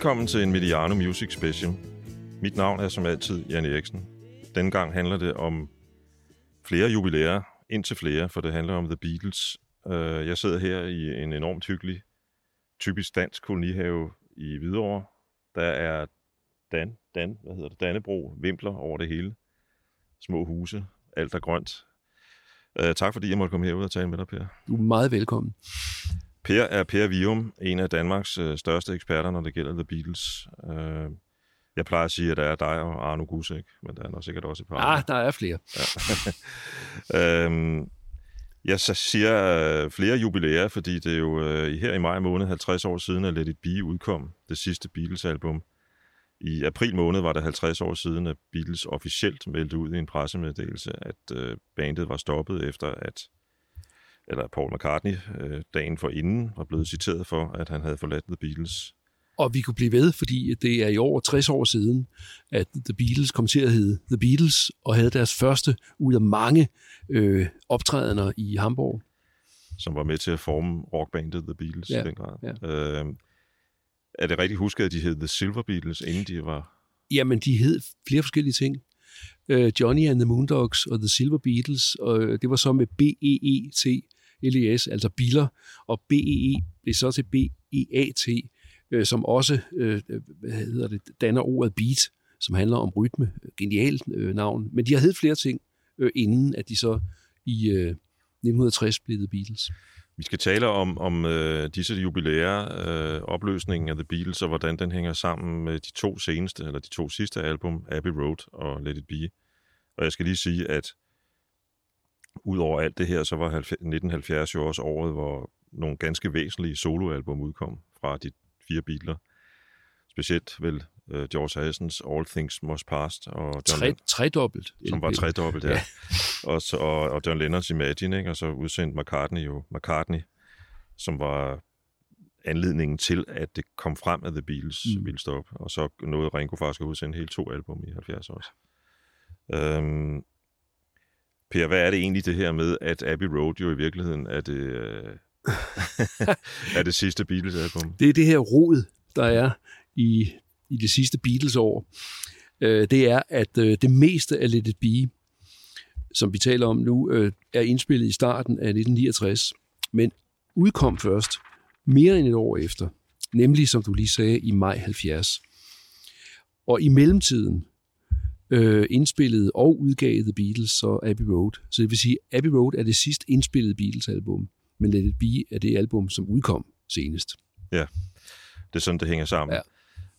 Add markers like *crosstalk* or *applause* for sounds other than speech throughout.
Velkommen til en Mediano Music Special. Mit navn er som altid Jan Eriksen. Denne gang handler det om flere jubilæer, indtil flere, for det handler om The Beatles. Øh, jeg sidder her i en enormt hyggelig, typisk dansk kolonihave i Hvidovre. Der er Dan, Dan, hvad hedder det, Dannebro, vimpler over det hele. Små huse, alt er grønt. Øh, tak fordi jeg måtte komme herud og tale med dig, Per. Du er meget velkommen. Per er Per Vium, en af Danmarks øh, største eksperter, når det gælder The Beatles. Øh, jeg plejer at sige, at der er dig og Arno Gusek, men der er nok sikkert også et par Ah, andre. der er flere. *laughs* øhm, jeg siger øh, flere jubilæer, fordi det er jo øh, her i maj måned 50 år siden, at Let It Be udkom, det sidste Beatles-album. I april måned var det 50 år siden, at Beatles officielt meldte ud i en pressemeddelelse, at øh, bandet var stoppet efter at eller Paul McCartney øh, dagen for inden var blevet citeret for, at han havde forladt The Beatles. Og vi kunne blive ved, fordi det er i over 60 år siden, at The Beatles kom til at hedde The Beatles, og havde deres første ud af mange øh, optrædener i Hamburg. som var med til at forme rockbandet The Beatles Ja, i den grad. ja. Øh, er det rigtigt husket, at de hed The Silver Beatles, inden de var... Jamen, de hed flere forskellige ting. Øh, Johnny and the Moondogs og The Silver Beatles, og det var så med LES, altså biler, og BEE blev så til B-E-A-T, øh, som også øh, hvad hedder det, danner ordet beat, som handler om rytme. Genialt øh, navn. Men de har heddet flere ting, øh, inden at de så i øh, 1960 blev The Beatles. Vi skal tale om, om øh, disse jubilæer, øh, opløsningen af The Beatles, og hvordan den hænger sammen med de to seneste, eller de to sidste album, Abbey Road og Let It Be. Og jeg skal lige sige, at udover alt det her, så var 1970 jo også året, hvor nogle ganske væsentlige soloalbum udkom fra de fire Beatles. Specielt vel øh, George Harrisons All Things Must Past og John Tre, tredobbelt. som var tredobbelt, ja. og, så, og, og John Lennons Imagine, ikke? og så udsendte McCartney jo McCartney, som var anledningen til, at det kom frem, at The Beatles. Mm. ville stoppe. Og så nåede Ringo faktisk at udsende hele to album i 70 også. Øhm, per, hvad er det egentlig det her med, at Abbey Road jo i virkeligheden er det, øh, *laughs* er det sidste Beatles-album? Det er det her rod, der er i, i det sidste Beatles-år. Øh, det er, at øh, det meste af Let It Be, som vi taler om nu, øh, er indspillet i starten af 1969, men udkom først mere end et år efter, nemlig, som du lige sagde, i maj 70. Og i mellemtiden øh, indspillede og udgav The Beatles så Abbey Road. Så det vil sige, Abbey Road er det sidst indspillede Beatles-album, men Let It Be er det album, som udkom senest. Det er sådan, det hænger sammen. Ja.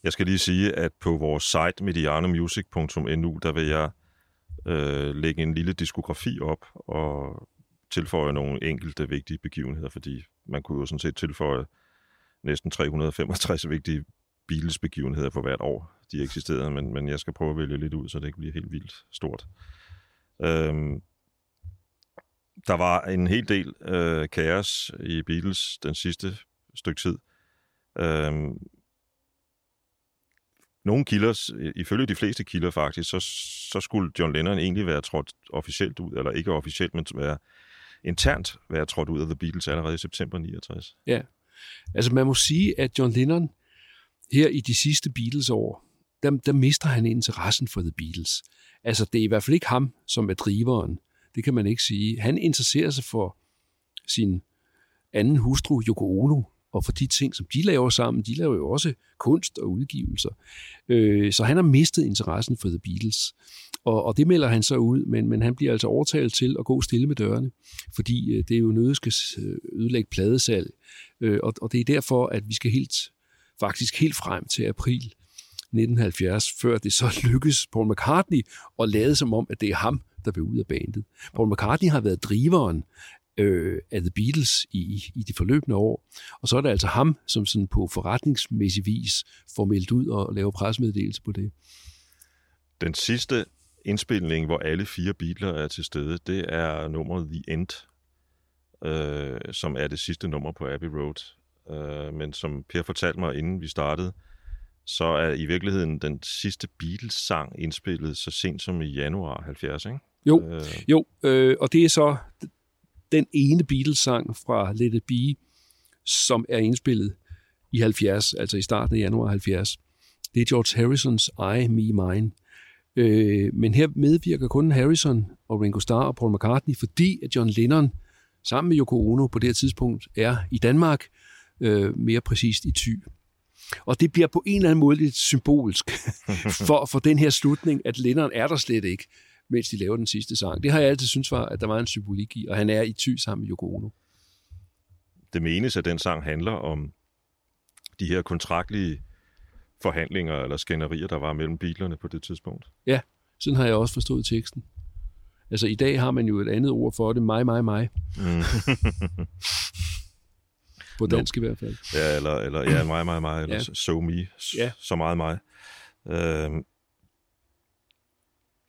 Jeg skal lige sige, at på vores site medianomusic.nu, der vil jeg øh, lægge en lille diskografi op og tilføje nogle enkelte vigtige begivenheder, fordi man kunne jo sådan set tilføje næsten 365 vigtige Beatles begivenheder for hvert år, de eksisterede, men, men jeg skal prøve at vælge lidt ud, så det ikke bliver helt vildt stort. Øhm, der var en hel del øh, kaos i Beatles den sidste stykke tid. Øhm, nogle kilder, ifølge de fleste kilder faktisk, så, så skulle John Lennon egentlig være trådt officielt ud, eller ikke officielt, men være internt være trådt ud af The Beatles allerede i september 69. Ja, Altså man må sige, at John Lennon her i de sidste Beatles-år, der, der mister han interessen for The Beatles. Altså det er i hvert fald ikke ham, som er driveren. Det kan man ikke sige. Han interesserer sig for sin anden hustru, Yoko Ono, og for de ting, som de laver sammen. De laver jo også kunst og udgivelser. Øh, så han har mistet interessen for The Beatles. Og, og det melder han så ud, men, men han bliver altså overtalt til at gå stille med dørene, fordi øh, det er jo noget, skal øh, ødelægge pladesalg. Øh, og, og det er derfor, at vi skal helt, faktisk helt frem til april 1970, før det så *laughs* lykkes Paul McCartney at lade som om, at det er ham, der vil ud af bandet. Paul McCartney har været driveren øh, af The Beatles i, i de forløbende år, og så er det altså ham, som sådan på forretningsmæssig vis får meldt ud og laver presmeddelelse på det. Den sidste indspilning, hvor alle fire Beatles er til stede, det er nummeret The End, øh, som er det sidste nummer på Abbey Road. øh, men som Per fortalte mig, inden vi startede, så er i virkeligheden den sidste Beatles-sang indspillet så sent som i januar 70, ikke? Jo, øh. jo øh, og det er så den ene Beatles-sang fra Let It Be, som er indspillet i 70, altså i starten af januar 70. Det er George Harrisons I, Me, Mine. Øh, men her medvirker kun Harrison og Ringo Starr og Paul McCartney, fordi at John Lennon sammen med Yoko Ono på det her tidspunkt er i Danmark, øh, mere præcist i Thy. Og det bliver på en eller anden måde lidt symbolsk *laughs* for, for den her slutning, at Lennon er der slet ikke, mens de laver den sidste sang. Det har jeg altid syntes var, at der var en symbolik i, og han er i Thy sammen med Yoko Ono. Det menes, at den sang handler om de her kontraktlige forhandlinger eller skænderier, der var mellem bilerne på det tidspunkt. Ja, sådan har jeg også forstået teksten. Altså i dag har man jo et andet ord for det, mig, mig, mig. Mm. *laughs* på dansk no. i hvert fald. Ja, eller, eller ja, mig, mig, mig, eller ja. so me, ja. så meget mig. Øhm,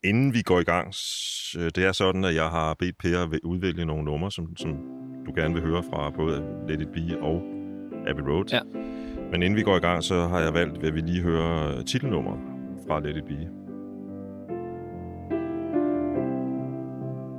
inden vi går i gang, det er sådan, at jeg har bedt Per udvælge nogle numre, som, som du gerne vil høre fra både Let It Be og Abbey Road. Ja. Men inden vi går i gang, så har jeg valgt, at vi lige høre titelnummer fra Let It Be.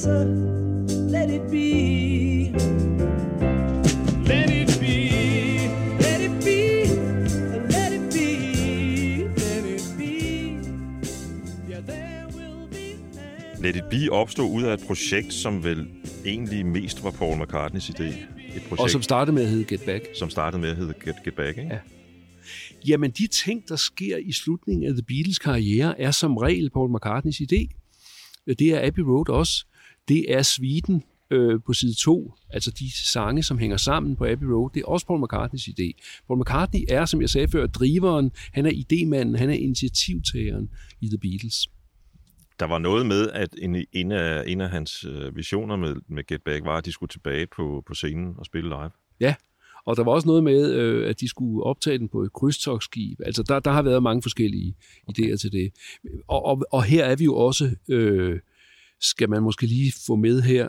Answer, let it be. Let it be, let it be, let it be, let it be. Yeah, there will be an Let It Be opstod ud af et projekt, som vel egentlig mest var Paul McCartneys idé. Et projekt, Og som startede med at hedde Get Back. som startede med at hedde Get, Get Back, ikke? Ja. Jamen, de ting, der sker i slutningen af The Beatles karriere, er som regel Paul McCartneys idé. Det er Abbey Road også. Det er Sviden øh, på side 2, altså de sange, som hænger sammen på Abbey Road, det er også Paul McCartneys idé. Paul McCartney er, som jeg sagde før, driveren, han er idémanden, han er initiativtageren i The Beatles. Der var noget med, at en, en, af, en af hans øh, visioner med, med Get Back var, at de skulle tilbage på, på scenen og spille live. Ja, og der var også noget med, øh, at de skulle optage den på et krydstogsskib. Altså, der, der har været mange forskellige idéer til det. Og, og, og her er vi jo også, øh, skal man måske lige få med her,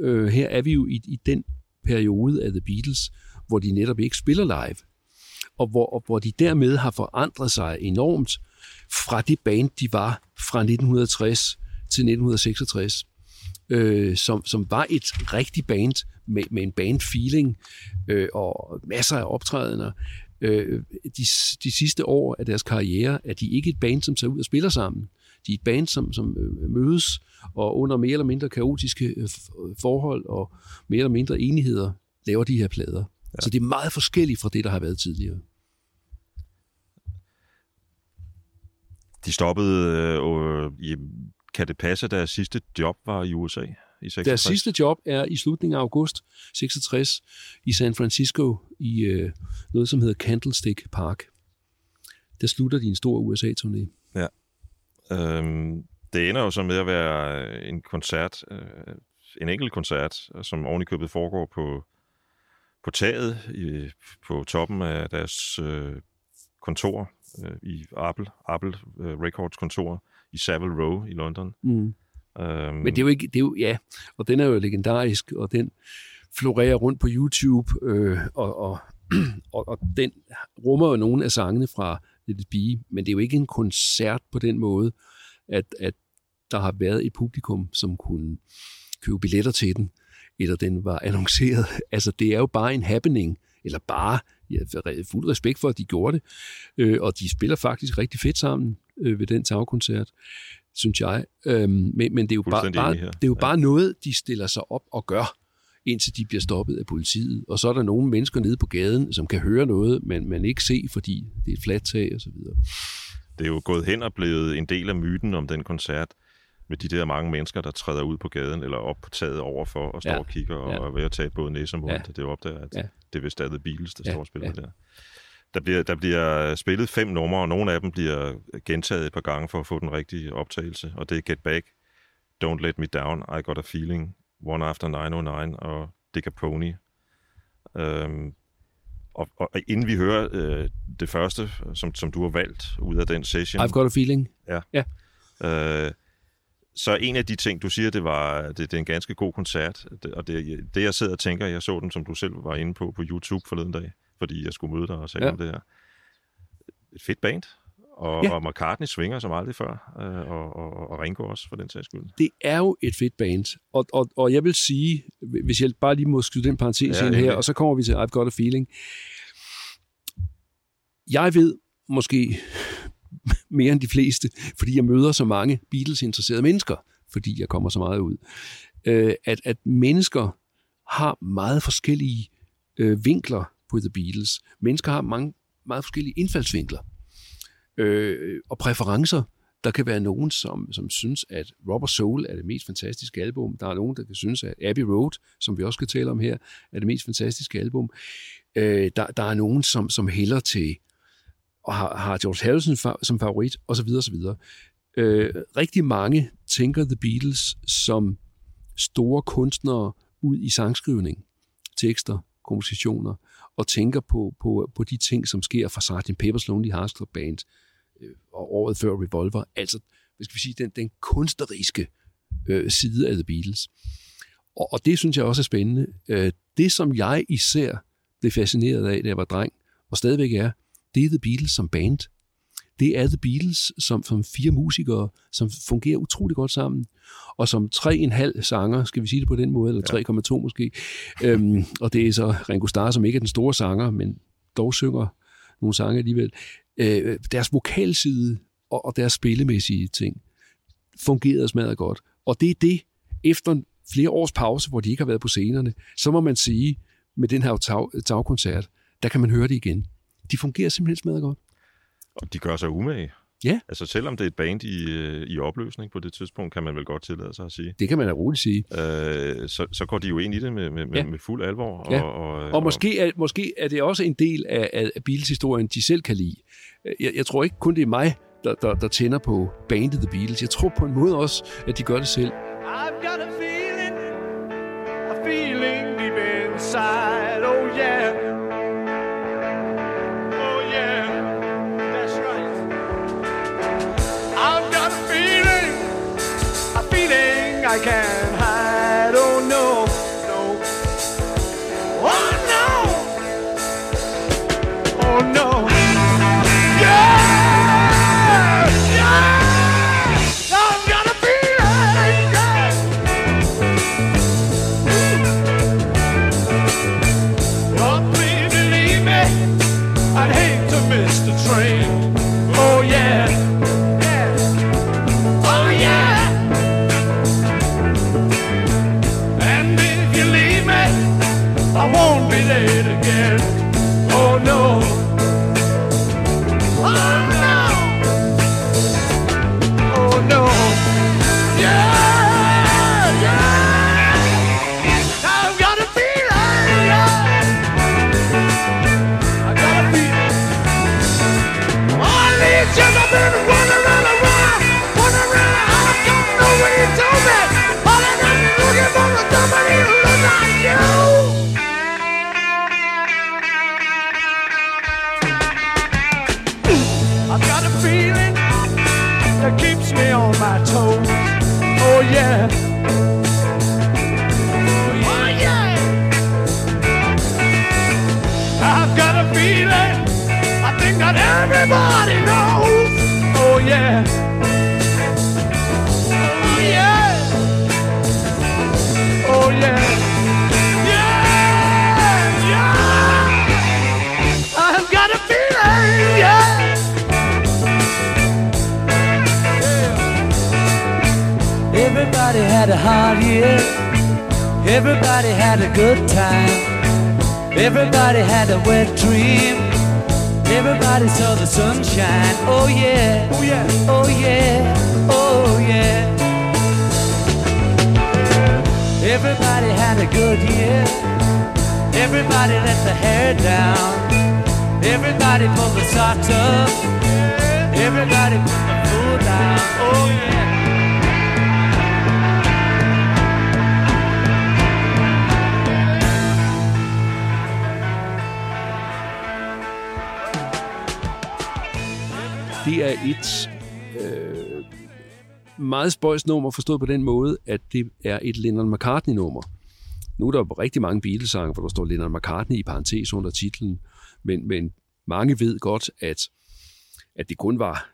øh, her er vi jo i, i den periode af The Beatles, hvor de netop ikke spiller live. Og hvor, og hvor de dermed har forandret sig enormt fra det band, de var fra 1960 til 1966 øh, som, som var et rigtigt band med, med en band-feeling øh, og masser af optrædener. Øh, de, de sidste år af deres karriere er de ikke et band, som tager ud og spiller sammen. De er et band, som, som øh, mødes og under mere eller mindre kaotiske øh, forhold og mere eller mindre enigheder laver de her plader. Ja. Så det er meget forskelligt fra det, der har været tidligere. De stoppede, øh, i, kan det passe, at deres sidste job var i USA i 66? Deres sidste job er i slutningen af august 66 i San Francisco i øh, noget, som hedder Candlestick Park. Der slutter de en stor USA-turné. Ja. Øhm, det ender jo så med at være en koncert, øh, en enkelt koncert, som ovenikøbet foregår på, på taget i, på toppen af deres øh, kontor øh, i Apple, Apple øh, Records kontor i Savile Row i London. Mm. Øhm, Men det er jo ikke, det er jo, ja, og den er jo legendarisk, og den florerer rundt på YouTube, øh, og, og, *clears throat* og, og den rummer jo nogle af sangene fra Let It Be, men det er jo ikke en koncert på den måde, at, at der har været et publikum, som kunne købe billetter til den, eller den var annonceret. *laughs* Altså, det er jo bare en happening, eller bare, ja, fuld respekt for, at de gjorde det, øh, og de spiller faktisk rigtig fedt sammen øh, ved den tagkoncert, synes jeg. Øhm, men, men det er jo, bare, bare, det er jo bare noget, de stiller sig op og gør indtil de bliver stoppet af politiet. Og så er der nogle mennesker nede på gaden, som kan høre noget, men man ikke se, fordi det er et fladt tag og så videre. Det er jo gået hen og blevet en del af myten om den koncert, med de der mange mennesker, der træder ud på gaden eller op på taget overfor og står ja. og kigger og ja. er ved at tage både næse og mund. Ja. Det er opdager, at ja. det er vist stadig Beatles, der ja. står og spiller ja. der. Der bliver, der bliver spillet fem numre, og nogle af dem bliver gentaget et par gange for at få den rigtige optagelse, og det er Get Back, Don't Let Me Down, I Got a Feeling, One After 909 og Dick Pony. Øhm, og, og inden vi hører øh, det første, som, som du har valgt ud af den session... I've Got a Feeling. Ja. ja. Øh, så en af de ting, du siger, det var, det, det er en ganske god koncert, og det, det jeg sidder og tænker, jeg så den, som du selv var inde på, på YouTube forleden dag, fordi jeg skulle møde dig og sige ja. om det her. Et fedt band, og, ja. og McCartney svinger som aldrig før, øh, og, og, og Ringo også, for den sags skyld. Det er jo et fedt band, og, og, og jeg vil sige, hvis jeg bare lige må skyde den parentes ja, ind her, og så kommer vi til I've Got a Feeling. Jeg ved måske *laughs* mere end de fleste, fordi jeg møder så mange Beatles-interesserede mennesker, fordi jeg kommer så meget ud, øh, at, at mennesker har meget forskellige øh, vinkler på The Beatles. Mennesker har mange meget forskellige indfaldsvinkler øh, og præferencer. Der kan være nogen, som, som synes, at Rubber Soul er det mest fantastiske album. Der er nogen, der kan synes, at Abbey Road, som vi også skal tale om her, er det mest fantastiske album. Øh, der, der er nogen, som, som hælder til og har, har George Harrison som favorit, osv. osv. Øh, rigtig mange tænker The Beatles som store kunstnere ud i sangskrivning, tekster, kompositioner, og tænker på, på, på de ting, som sker fra Sgt. Pepper's Lonely Hearts Club Band øh, og året før Revolver, altså hvad skal vi sige, den, den kunstneriske øh, side af The Beatles. Og, og det synes jeg også er spændende. Øh, det, som jeg især blev fascineret af, da jeg var dreng, og stadigvæk er, det er The Beatles som band. Det er The Beatles som, som fire musikere, som fungerer utrolig godt sammen, og som tre en halv sanger, skal vi sige det på den måde, eller 3,2 måske. Øhm, og det er så Ringo Starr, som ikke er den store sanger, men dog synger nogle sange alligevel. Øh, deres vokalside og, og deres spillemæssige ting fungerede smadret godt. Og det er det, efter flere års pause, hvor de ikke har været på scenerne, så må man sige, med den her tag, tagkoncert, der kan man høre det igen de fungerer simpelthen smadret godt. Og de gør sig umage. Ja. Altså selvom det er et band i, øh, i opløsning på det tidspunkt, kan man vel godt tillade sig at sige. Det kan man da roligt sige. Øh, så, så går de jo ind i det med, med, ja. med fuld alvor. Ja. Og, og, og, måske, er, måske er det også en del af, af Beatles-historien, de selv kan lide. Jeg, jeg tror ikke kun det er mig, der, der, der tænder på bandet The Beatles. Jeg tror på en måde også, at de gør det selv. I've got a feeling, a feeling deep inside, I can yeah. Everybody let the hair down. Everybody pull the socks up. Everybody put the food down. Oh yeah. Det er et øh, meget spøjs nummer, forstået på den måde, at det er et Lennon McCartney-nummer. Nu er der rigtig mange Beatles-sange, hvor der står Lennon McCartney i parentes under titlen, men, men mange ved godt, at, at det kun var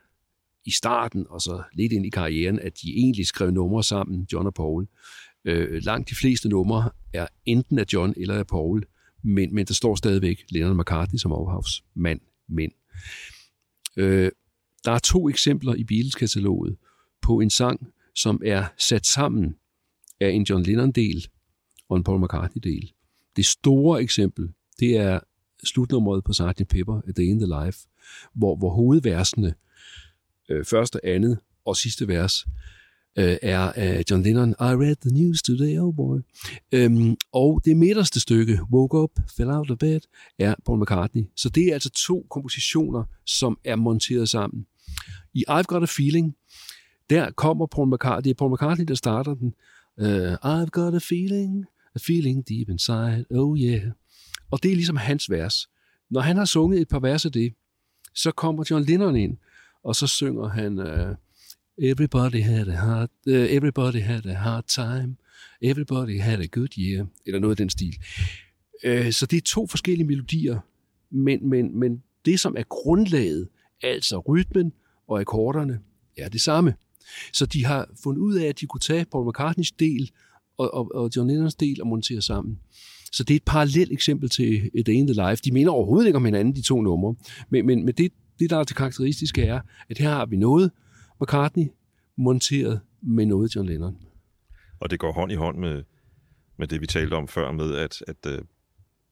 i starten og så lidt ind i karrieren, at de egentlig skrev numre sammen, John og Paul. Øh, langt de fleste numre er enten af John eller af Paul, men, men der står stadigvæk Lennon McCartney som ophavsmand, men. Øh, der er to eksempler i Beatles-kataloget på en sang, som er sat sammen af en John Lennon-del og en Paul McCartney-del. Det store eksempel, det er slutnummeret på Sgt. Pepper, A Day in the Life, hvor, hvor hovedversene, øh, første, andet og sidste vers, øh, er af John Lennon, I read the news today, oh boy. Øhm, og det midterste stykke, Woke Up, Fell Out of Bed, er Paul McCartney. Så det er altså to kompositioner, som er monteret sammen. I I've Got a Feeling, der kommer Paul McCartney, det er Paul McCartney, der starter den. Uh, I've got a feeling, a feeling deep inside, oh yeah. Og det er ligesom hans vers. Når han har sunget et par vers af det, så kommer John Lennon ind, og så synger han... Uh, Everybody had a hard, uh, everybody had a hard time. Everybody had a good year. Eller noget af den stil. Uh, så det er to forskellige melodier, men, men, men det, som er grundlaget, altså rytmen og akkorderne, er det samme. Så de har fundet ud af, at de kunne tage Paul McCartneys del og, og, og John Lennons del og montere sammen. Så det er et parallelt eksempel til øh, The End Life. De minder overhovedet ikke om hinanden, de to numre. Men, men, men det, det, der er det karakteristiske, er, at her har vi noget, McCartney monteret med noget John Lennon. Og det går hånd i hånd med, med det, vi talte om før, med at, at uh,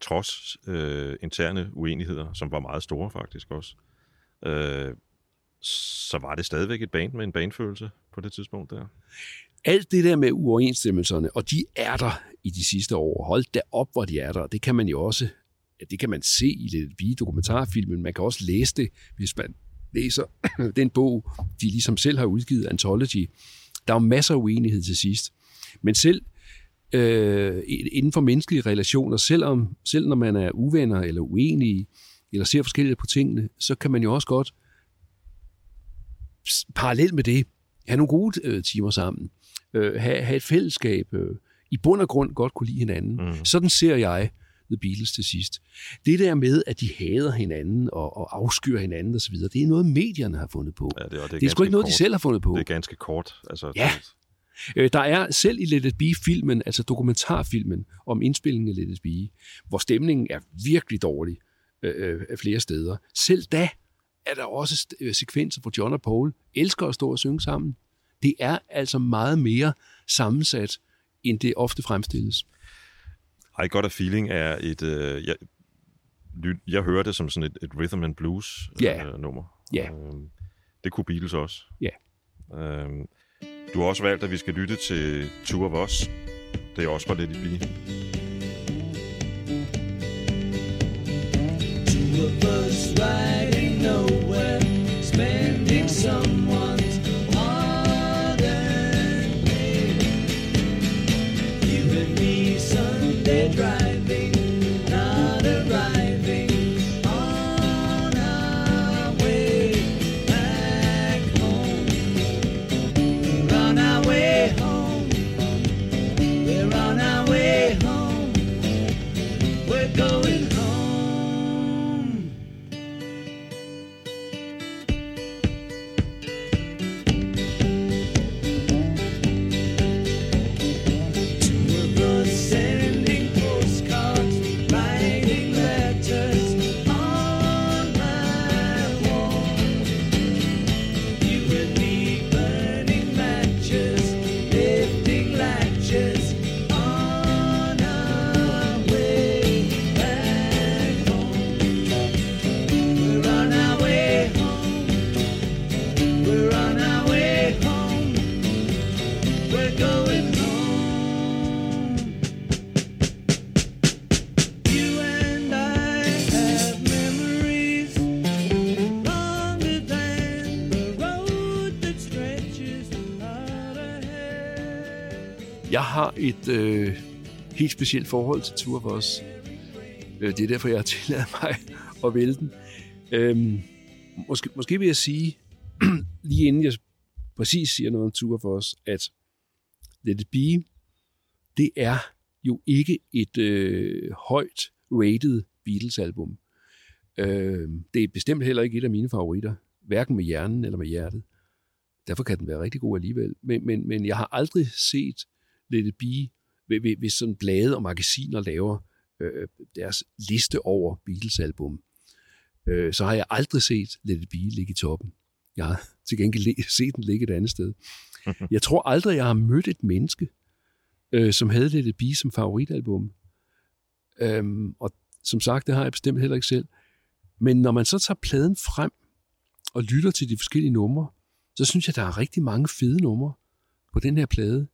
trods uh, interne uenigheder, som var meget store faktisk også, uh, så var det stadigvæk et band med en bandfølelse på det tidspunkt der. Alt det der med uoverensstemmelserne, og de er der i de sidste år. Hold da op, hvor de er der. Det kan man jo også, ja, det kan man se i det dokumentarfilmen. Man kan også læse det, hvis man læser *clears throat* den bog, de ligesom selv har udgivet, Anthology, der er masser af uenighed til sidst. Men selv øh, inden for menneskelige relationer, selvom, selv når man er uvenner eller uenige, eller ser forskelligt på tingene, så kan man jo også godt parallelt med det have nogle gode øh, timer sammen, øh, have, have et fællesskab, øh, i bund og grund godt kunne lide hinanden. Mm. Sådan ser jeg The Beatles til sidst. Det der med, at de hader hinanden og, og afskyr hinanden osv., det er noget, medierne har fundet på. Ja, det, er, det er, det er sgu ikke noget, kort. de selv har fundet på. Det er ganske kort. Altså, ja. Øh, der er selv i Let It Be-filmen, altså dokumentarfilmen om indspillingen af Let It Be, hvor stemningen er virkelig dårlig øh, øh, flere steder. Selv da er der også øh, sekvenser, hvor John og Paul elsker at stå og synge sammen. Det er altså meget mere sammensat, end det ofte fremstilles. I Got a Feeling er et... Øh, jeg, jeg hører det som sådan et, et rhythm and blues yeah. øh, nummer. Ja. Yeah. Øh, det kunne Beatles også. Ja. Yeah. Øh, du har også valgt, at vi skal lytte til Two of Us. Det er også fra Let It Be. Two of us riding nowhere, et øh, helt specielt forhold til Tour for Us. Øh, det er derfor, jeg har *laughs* tilladt mig at vælge den. Øhm, måske, måske vil jeg sige, *clears throat* lige inden jeg præcis siger noget om Tour for Us, at Let It Be, det er jo ikke et øh, højt rated Beatles-album. Øh, det er bestemt heller ikke et af mine favoritter, hverken med hjernen eller med hjertet. Derfor kan den være rigtig god alligevel. Men, men, men jeg har aldrig set Let It Be, hvis sådan blade og magasiner laver øh, deres liste over Beatles-album. Øh, så har jeg aldrig set Let It Be ligge i toppen. Jeg har til gengæld set den ligge et andet sted. *laughs* Jeg tror aldrig, jeg har mødt et menneske, øh, som havde Let It Be som favoritalbum. Øhm, og som sagt, det har jeg bestemt heller ikke selv. Men når man så tager pladen frem og lytter til de forskellige numre, så synes jeg, der er rigtig mange fede numre på den her plade.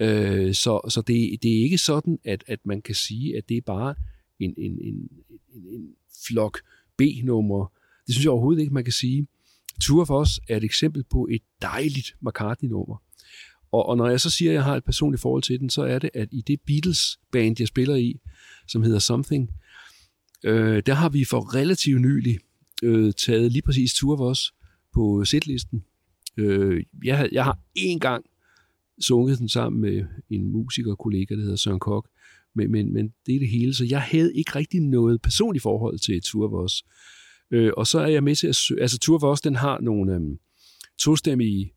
Øh, så så det, det er ikke sådan, at, at man kan sige, at det er bare en, en, en, en, en flok B-numre. Det synes jeg overhovedet ikke, man kan sige. Tour for os er et eksempel på et dejligt McCartney-nummer. Og, og når jeg så siger, at jeg har et personligt forhold til den, så er det, at i det Beatles-band, jeg spiller i, som hedder Something, øh, der har vi for relativt nylig øh, taget lige præcis Tour for Us på setlisten. Øh, jeg, jeg har en gang sunget den sammen med en musikerkollega, der hedder Søren Kok, men, men, men det er det hele, så jeg havde ikke rigtig noget personligt forhold til Tour of Us. Øh, og så er jeg med til at søge, altså Tour of Us, den har nogle øh, tostemmige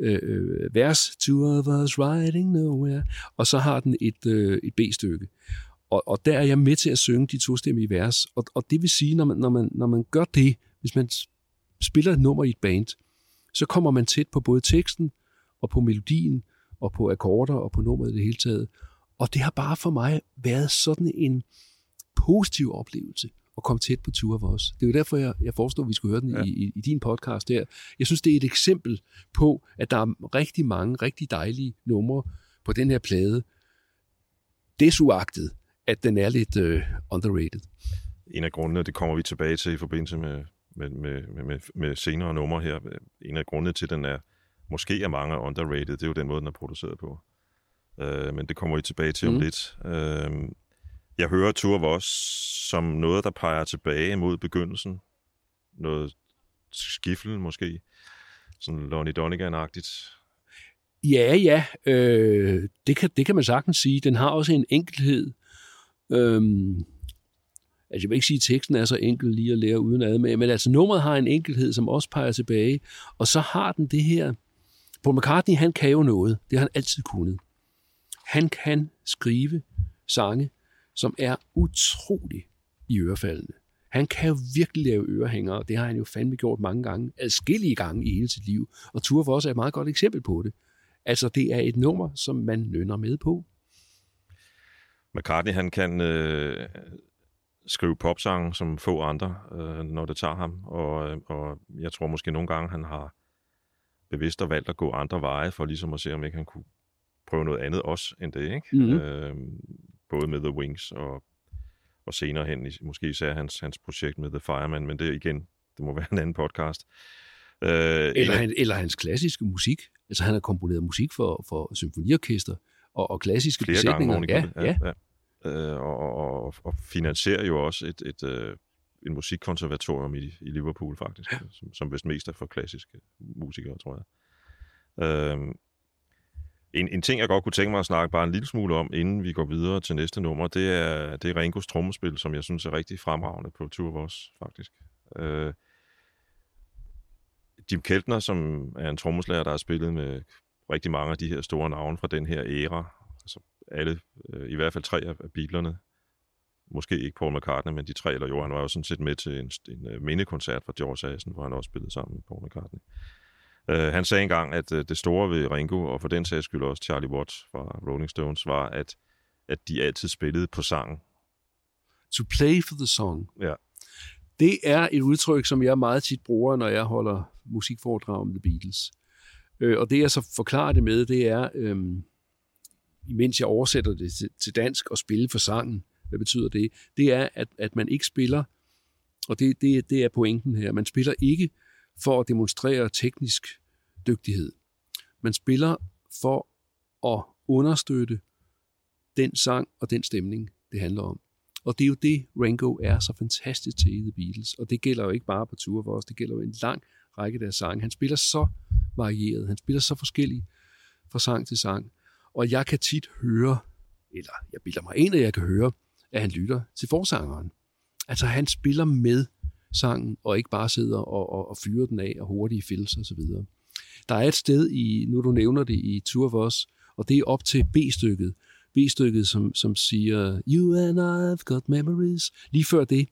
øh, øh, vers, Two of us riding nowhere, og så har den et, øh, et B-stykke. Og, og der er jeg med til at synge de tostemmige vers, og, og det vil sige, når man, når, man, når man gør det, hvis man spiller et nummer i et band, så kommer man tæt på både teksten og på melodien og på akkorder og på nummeret i det hele taget. Og det har bare for mig været sådan en positiv oplevelse at komme tæt på Tour of Us. Det er jo derfor, jeg, jeg forestår, at vi skulle høre den ja. i, i din podcast der. Jeg synes, det er et eksempel på, at der er rigtig mange rigtig dejlige numre på den her plade. Desuagtet, at den er lidt uh, underrated. En af grundene, det kommer vi tilbage til i forbindelse med, med, med, med, med senere numre her. En af grundene til, at den er måske er mange underrated, det er jo den måde, den er produceret på. Uh, men det kommer vi tilbage til mm. om lidt. Uh, jeg hører of Us som noget, der peger tilbage mod begyndelsen. Noget skiffel måske. Sådan Lonnie Donegan-agtigt. Ja, ja. Øh, det, kan, det kan man sagtens sige. Den har også en enkelhed. Øhm, altså jeg vil ikke sige, at teksten er så enkel lige at lære uden ad med, men altså nummeret har en enkelhed, som også peger tilbage. Og så har den det her... Paul McCartney, han kan jo noget. Det har han altid kunnet. Han kan skrive sange, som er utrolig i ørefaldene. Han kan jo virkelig lave ørehængere, og det har han jo fandme gjort mange gange, adskillige gange i hele sit liv. Og Tour for os er et meget godt eksempel på det. Altså, det er et nummer, som man nynner med på. McCartney, han kan øh, skrive popsange som få andre, øh, når det tager ham. Og, øh, og jeg tror måske nogle gange, han har bevidst og valgt at gå andre veje, for ligesom at se, om ikke han kunne prøve noget andet også end det. Ikke? Mm-hmm. Øh, både med The Wings og, og senere hen, måske især hans, hans projekt med The Fireman, men det igen, det må *laughs* være en anden podcast. Øh, eller, han, eller hans klassiske musik. Altså han har komponeret musik for, for symfoniorkester og, og klassiske Flere besætninger. Gange, ja, ja. ja. Øh, og, og, og finansierer jo også et, et, et øh, en musikkonservatorium i, i Liverpool faktisk, ja. som, som vist mest er for klassiske musikere, tror jeg. Øh, en, en ting, jeg godt kunne tænke mig at snakke bare en lille smule om, inden vi går videre til næste nummer, det er, det er Ringos trommespil, som jeg synes er rigtig fremragende på Tour of Us, faktisk. Øh, Jim Keltner, som er en trommeslager, der har spillet med rigtig mange af de her store navne fra den her æra, altså alle, øh, i hvert fald tre af bilerne, måske ikke Paul McCartney, men de tre, eller jo, han var jo sådan set med til en, en øh, mindekoncert fra George Harrison, hvor han også spillede sammen med Paul McCartney. Uh, han sagde engang, at uh, det store ved Ringo, og for den sags skyld også Charlie Watts fra Rolling Stones, var, at, at de altid spillede på sangen. To play for the song. Ja. Det er et udtryk, som jeg meget tit bruger, når jeg holder musikforedrag om The Beatles. Uh, og det jeg så forklarer det med, det er, um, imens jeg oversætter det til, til dansk og spille for sangen, hvad betyder det? Det er, at, at man ikke spiller, og det, det, det er pointen her, man spiller ikke for at demonstrere teknisk dygtighed. Man spiller for at understøtte den sang og den stemning, det handler om. Og det er jo det, Ringo er så fantastisk til i The Beatles. Og det gælder jo ikke bare på Tour for os, det gælder jo en lang række af deres sange. Han spiller så varieret, han spiller så forskellig fra sang til sang. Og jeg kan tit høre, eller jeg bilder mig ind, at jeg kan høre, at han lytter til forsangeren. Altså han spiller med sangen, og ikke bare sidder og, og, og fyrer den af, og hurtige fills og så videre. Der er et sted i, nu du nævner det, i Tour of Us, og det er op til B-stykket, B-stykket, som, som siger, You and I've got memories. Lige før det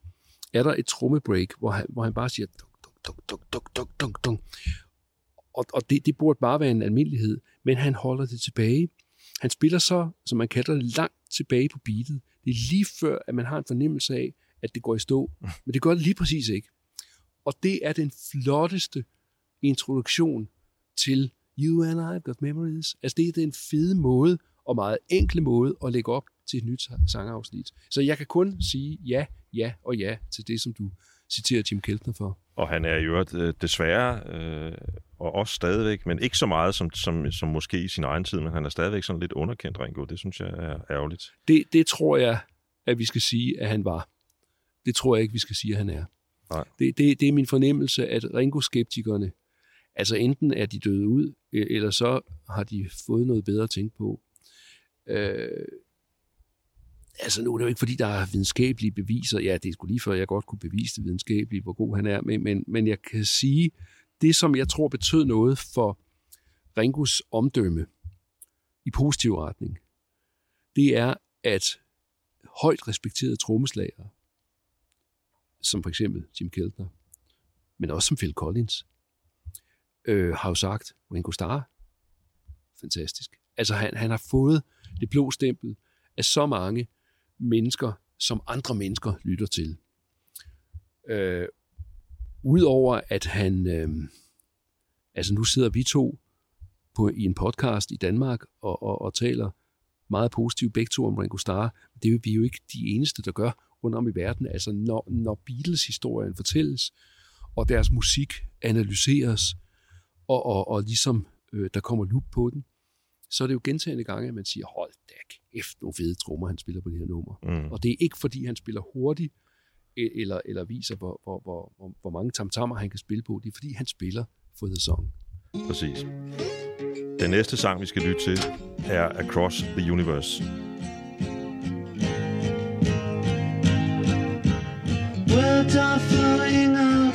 er der et trommebreak, hvor han, hvor han bare siger, dunk, dunk, dunk, dunk, dunk, dunk, dunk. Og, og det, det burde bare være en almindelighed, men han holder det tilbage. Han spiller så, som man kalder det, langt tilbage på beatet. Det er lige før, at man har en fornemmelse af, at det går i stå. *laughs* Men det gør det lige præcis ikke. Og det er den flotteste introduktion til You and I've Got Memories. Altså det er den fede måde og meget enkle måde at lægge op til et nyt sangafsnit. Så jeg kan kun sige ja, ja og ja til det, som du citerer Jim Keltner for. Og han er jo øh, desværre, øh, og også stadigvæk, men ikke så meget som, som, som måske i sin egen tid, men han er stadigvæk sådan lidt underkendt, Ringo. Det synes jeg er ærgerligt. Det, det tror jeg, at vi skal sige, at han var. Det tror jeg ikke, vi skal sige, at han er. Nej. Det, det, det er min fornemmelse, at Ringo-skeptikerne, altså enten er de døde ud, e- eller så har de fået noget bedre at tænke på. Øh, altså nu er det jo ikke, fordi der er videnskabelige beviser. Ja, det er sgu lige før, jeg godt kunne bevise det videnskabeligt, hvor god han er. Men, men, men jeg kan sige, det som jeg tror betød noget for Ringos omdømme i positiv retning, det er, at højt respekterede trommeslagere, som for eksempel Jim Keltner, men også som Phil Collins, øh, har jo sagt, Ringo Starr, fantastisk. Altså han, han har fået det blå stempel af så mange mennesker, som andre mennesker lytter til. Øh, Udover at han, øh, altså nu sidder vi to på, i en podcast i Danmark og, og, og taler meget positivt begge to om Ringo Starr. Det er vi jo ikke de eneste, der gør rundt om i verden. Altså når, når Beatles-historien fortælles, og deres musik analyseres, og, og, og ligesom øh, der kommer lup på den, så er det jo gentagende gange, at man siger, hold da kæft, nogle fede trommer, han spiller på det her nummer. Mm. Og det er ikke, fordi han spiller hurtigt, e- eller, eller viser, hvor, hvor, hvor, hvor, hvor mange tamtammer han kan spille på. Det er, fordi han spiller for the song. Præcis. Den næste sang, vi skal lytte til, er Across the Universe. Words are flowing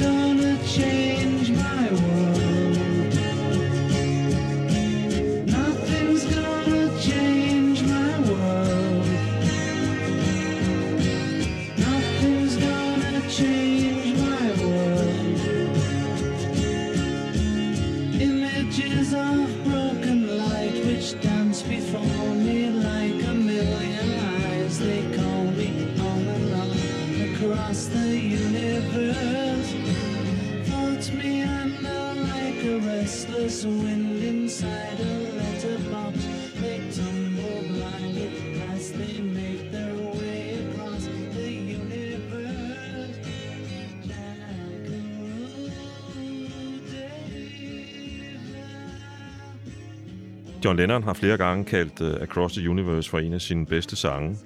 Gonna change my world. John Lennon har flere gange kaldt uh, Across the Universe for en af sine bedste sange.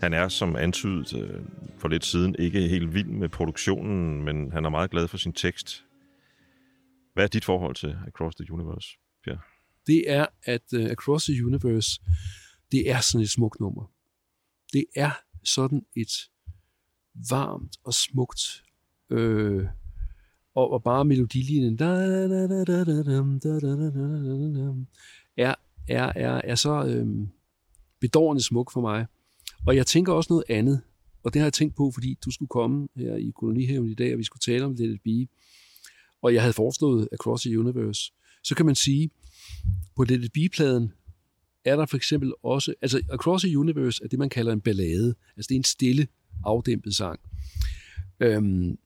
Han er, som antydet uh, for lidt siden, ikke helt vild med produktionen, men han er meget glad for sin tekst. Hvad er dit forhold til Across the Universe, Pierre? det er, at uh, Across the Universe, det er sådan et smukt nummer. Det er sådan et varmt og smukt, øh, og, og bare melodilinjen er, er, er, er så øh, bedårende smuk for mig. Og jeg tænker også noget andet og det har jeg tænkt på, fordi du skulle komme her i kolonihaven i dag, og vi skulle tale om Let It Be, og jeg havde foreslået Across the Universe, så kan man sige, på Let It Be-pladen er der for eksempel også, altså Across the Universe er det, man kalder en ballade, altså det er en stille, afdæmpet sang. Øhm,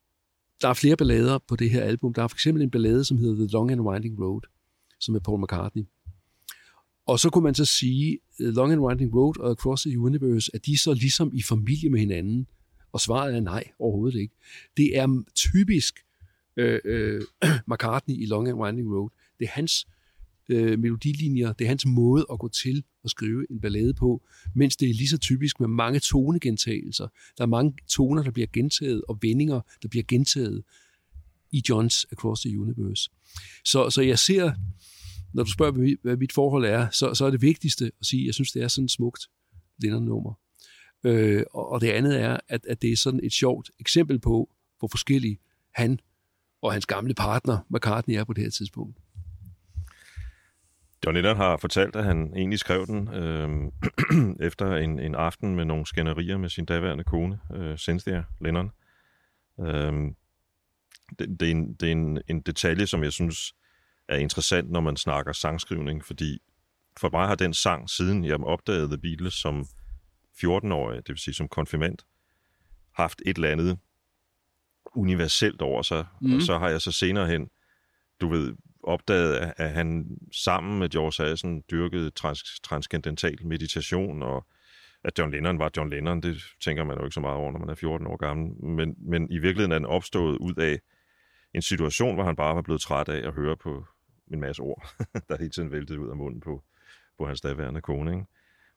der er flere ballader på det her album. Der er for eksempel en ballade, som hedder The Long and Winding Road, som er Paul McCartney. Og så kunne man så sige, øh, Long and Winding Road og Across the Universe, at de så ligesom i familie med hinanden? Og svaret er nej, overhovedet ikke. Det er typisk øh, øh, *clears throat* McCartney i Long and Winding Road. Det er hans øh, melodilinjer, det er hans måde at gå til at skrive en ballade på, mens det er lige så typisk med mange tonegentagelser. Der er mange toner, der bliver gentaget, og vendinger, der bliver gentaget i Johns Across the Universe. Så, så jeg ser, når du spørger, hvad mit forhold er, så, så er det vigtigste at sige, at jeg synes, det er sådan et smukt Lennon-nummer. Øh, og, og det andet er, at, at det er sådan et sjovt eksempel på, hvor forskellige han og hans gamle partner, McCartney, er på det her tidspunkt. John Lennon har fortalt, at han egentlig skrev den øh, *clears throat* efter en, en aften med nogle skænderier med sin daværende kone, øh, Cynthia Lennon. Øh, det, det er, en, det er en, en detalje, som jeg synes er interessant, når man snakker sangskrivning, fordi for mig har den sang, siden jeg opdagede The Beatles som 14-årig, det vil sige som konfirmand, haft et eller andet universelt over sig. Mm. Og så har jeg så senere hen, du ved, opdaget, at han sammen med George Harrison dyrkede trans- transcendental meditation, og at John Lennon var John Lennon, det tænker man jo ikke så meget over, når man er 14 år gammel. Men, men i virkeligheden er den opstået ud af en situation, hvor han bare var blevet træt af at høre på en masse ord, *laughs* der hele tiden væltede ud af munden på, på hans daværende kone. Ikke?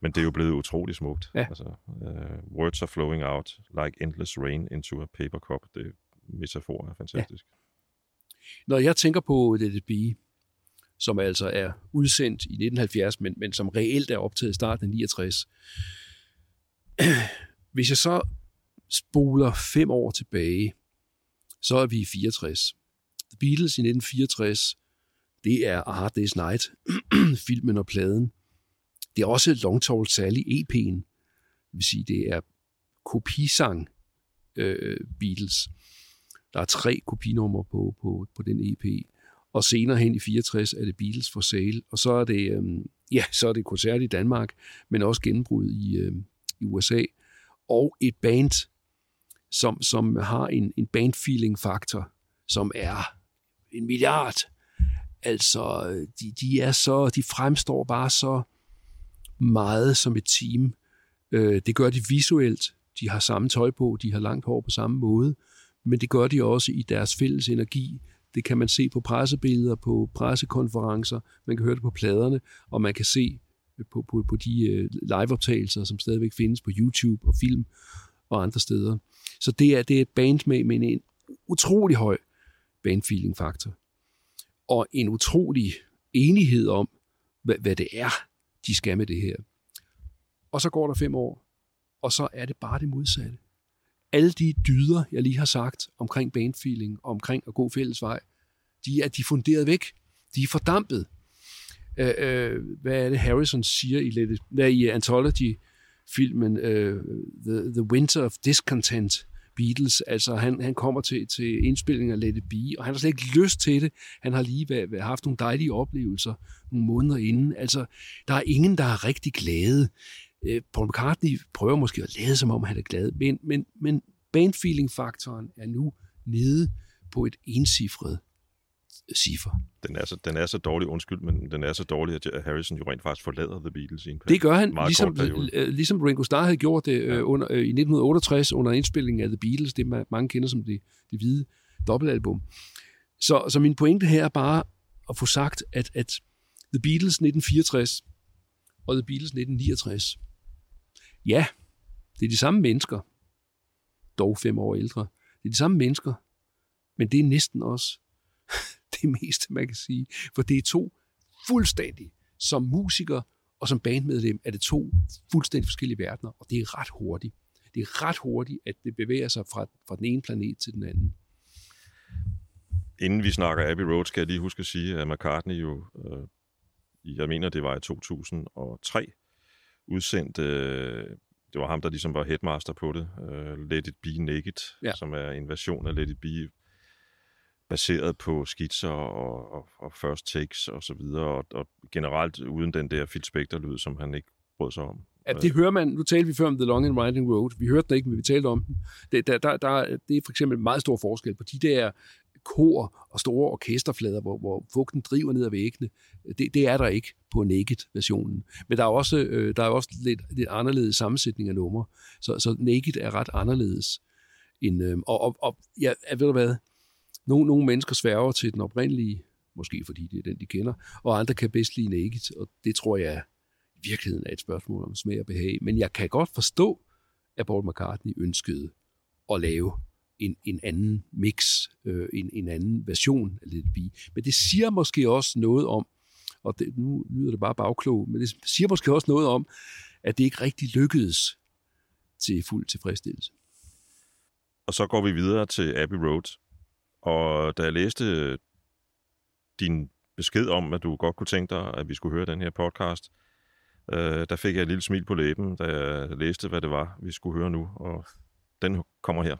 Men det er jo blevet utrolig smukt. Ja. Altså, uh, words are flowing out like endless rain into a paper cup. Det metafor er fantastisk. Ja. Når jeg tænker på Let It Be, som altså er udsendt i 1970, men, men som reelt er optaget i starten af 69, *clears throat* hvis jeg så spoler fem år tilbage, så er vi i 64. The Beatles i 1964, det er A Hard Day's Night, *clears throat* filmen og pladen. Det er også Long Tall Sally EP'en, det vil sige, det er kopisang øh, Beatles. Der er tre kopinumre på, på, på den EP. Og senere hen i 64 er det Beatles for sale, og så er det, øh, ja, så er det koncert i Danmark, men også gennembrud i, øh, i USA. Og et band, som, som har en, en band-feeling-faktor, som er en milliard. Altså, øh, de, de er så, de fremstår bare så meget som et team. Øh, det gør de visuelt. De har samme tøj på, de har langt hår på samme måde men det gør de også i deres fælles energi. Det kan man se på pressebilleder, på pressekonferencer, man kan høre det på pladerne, og man kan se øh, på, på, på de øh, liveoptagelser, som stadigvæk findes på YouTube og film og andre steder. Så det er, det er et band med, med en utrolig høj bandfeeling-faktor. Og en utrolig enighed om, hvad, hvad det er, de skal med det her. Og så går der fem år, og så er det bare det modsatte alle de dyder, jeg lige har sagt omkring bandfeeling, omkring at gå fælles vej, de er diffunderet væk. De er fordampet. Øh, øh, hvad er det, Harrison siger i, lidt, i Anthology-filmen øh, The, The Winter of Discontent, Beatles. Altså, han, han kommer til, til indspillingen af Let It Be, og han har slet ikke lyst til det. Han har lige været, været, haft nogle dejlige oplevelser nogle måneder inden. Altså, der er ingen, der er rigtig glade. Øh, Paul McCartney prøver måske at lade som om, han er glad, men, men, men bandfeeling-faktoren er nu nede på et encifret ciffer. Den er, så, den er så dårlig, undskyld, men den er så dårlig, at Harrison jo rent faktisk forlader The Beatles i en Det gør han, ligesom, ligesom Ringo Starr havde gjort det ja. øh, under, øh, i 1968 under indspillingen af The Beatles, det man, mange kender som det, det hvide dobbeltalbum. Så, så min pointe her er bare at få sagt, at, at The Beatles 1964 og The Beatles 1969 Ja, det er de samme mennesker, dog fem år ældre. Det er de samme mennesker, men det er næsten også det meste, man kan sige. For det er to fuldstændig, som musiker og som bandmedlem, er det to fuldstændig forskellige verdener, og det er ret hurtigt. Det er ret hurtigt, at det bevæger sig fra, fra den ene planet til den anden. Inden vi snakker Abbey Road, skal jeg lige huske at sige, at McCartney jo, øh, jeg mener det var i 2003, udsendt øh, det var ham, der ligesom var headmaster på det. Uh, Let It Be Naked, Ja. som er en version af Let It Be, baseret på skitser og, og, og first takes og så videre, og, og generelt uden den der Phil Spector-lyd, som han ikke brød sig om. Ja, det hører man, nu talte vi før om The Long and Winding Road, vi hørte den ikke, men vi talte om den. Det, der, der, der, det er for eksempel en meget stor forskel på de der kor og store orkesterflader, hvor, hvor fugten driver ned ad væggene. Det, det er der ikke på Naked-versionen. Men der er også, øh, der er også lidt, lidt anderledes sammensætning af numre. Så, så Naked er ret anderledes. End, øh, og, og, og ja, ved du hvad? Nogle, nogle mennesker sværger til den oprindelige, måske fordi det er den, de kender, og andre kan bedst lide Naked, og det tror jeg i virkeligheden er et spørgsmål om smag og behag. Men jeg kan godt forstå, at Paul McCartney ønskede at lave en, en anden mix, øh, en, en anden version af Little Bee. Men det siger måske også noget om, og det, nu lyder det bare bagklog, men det siger måske også noget om, at det ikke rigtig lykkedes til fuld tilfredsstillelse. Og så går vi videre til Abbey Road. Og da jeg læste øh, din besked om, at du godt kunne tænke dig, at vi skulle høre den her podcast, øh, der fik jeg et lille smil på læben, da jeg læste, hvad det var, vi skulle høre nu. Og den kommer her.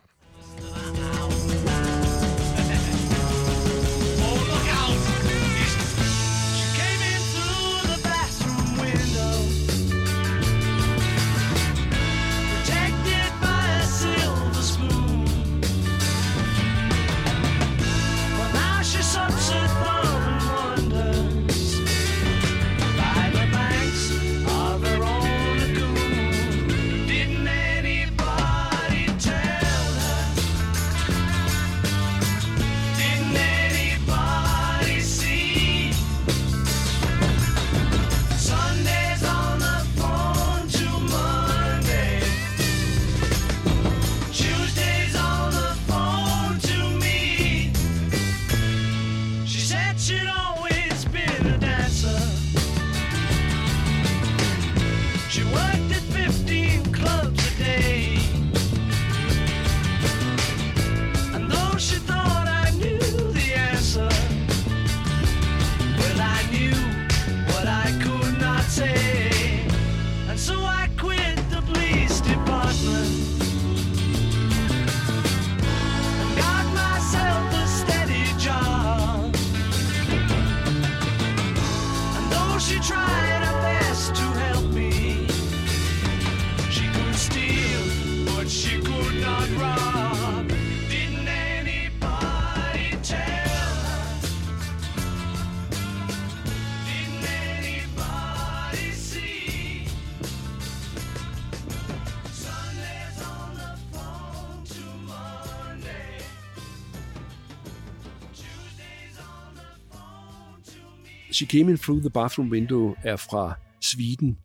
She Came In Through the Bathroom Window er fra Sweden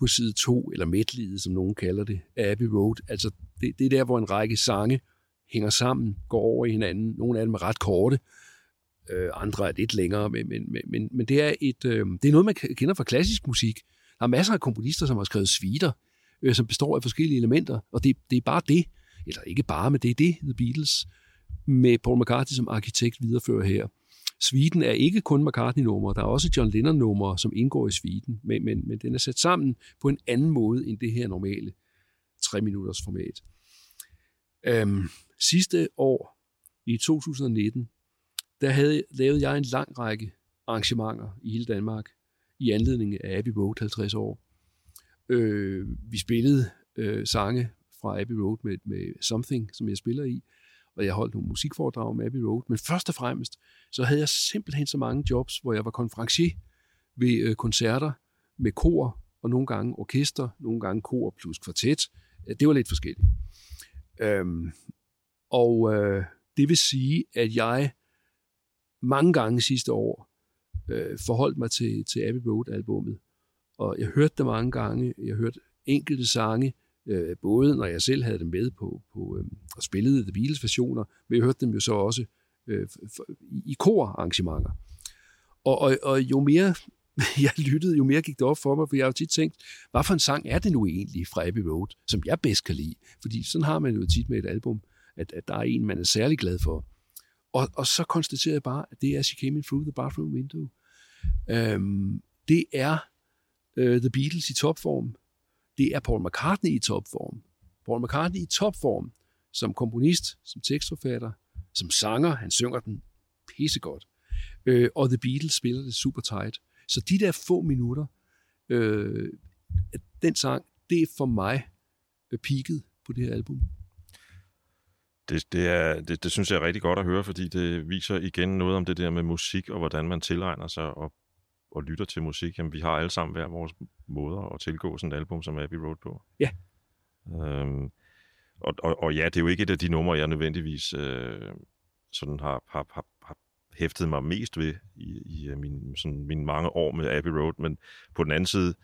på side 2, eller midtlivet, som nogen kalder det, af Abbey Road. Altså, det, det er der, hvor en række sange hænger sammen, går over i hinanden. Nogle af dem er ret korte, øh, andre er lidt længere, men, men, men- men, det, er et, øh, det er noget, man kender fra klassisk musik. Der er masser af komponister, som har skrevet sviter, øh, som består af forskellige elementer, og det, det er bare det, eller ikke bare, men det er det, The Beatles med Paul McCartney som arkitekt viderefører her. Sviten er ikke kun McCartney-numre, der er også John Lennon-numre, som indgår i sviten, men, men, men den er sat sammen på en anden måde end det her normale 3-minutters format. Øhm, sidste år, i 2019, der havde, lavede jeg en lang række arrangementer i hele Danmark i anledning af Abbey Road 50 år. Øh, vi spillede øh, sange fra Abbey Road med, med Something, som jeg spiller i, og jeg holdt nogle musikforedrag med Abbey Road. Men først og fremmest, så havde jeg simpelthen så mange jobs, hvor jeg var konferencier ved øh, koncerter med kor, og nogle gange orkester, nogle gange kor plus kvartet. Det var lidt forskelligt. Øhm, og øh, det vil sige, at jeg mange gange sidste år øh, forholdt mig til, til Abbey Road-albummet. Og jeg hørte det mange gange. Jeg hørte enkelte sange, øh, både når jeg selv havde dem med på, på øh, og spillede The Beatles-versioner, men jeg hørte dem jo så også øh, for, i, i. Og, og, og jo mere *laughs* jeg lyttede, jo mere gik det op for mig, for jeg har jo tit tænkt, hvad for en sang er det nu egentlig fra Abbey Road, som jeg bedst kan lide? Fordi sådan har man jo tit med et album, at, at der er en, man er særlig glad for. Og, og så konstaterede jeg bare, at det er She Came In Through the Bathroom Window. Øhm, det er øh, The Beatles i topform det er Paul McCartney i topform. Paul McCartney i topform som komponist, som tekstforfatter, som sanger. Han synger den pissegodt. Øh, og The Beatles spiller det super tight. Så de der få minutter, øh, den sang, det er for mig øh, peaket på det her album. Det, det, er, det, det synes jeg er rigtig godt at høre, fordi det viser igen noget om det der med musik, og hvordan man tilegner sig og, og lytter til musik. Jamen, vi har alle sammen hver vores måder at tilgå sådan et album som Abbey Road på. Ja. Øhm, og, og, og ja, det er jo ikke et af de numre, jeg nødvendigvis øh, sådan har, har, har, har hæftet mig mest ved i, i øh, min, sådan, mine mange år med Abbey Road, men på den anden side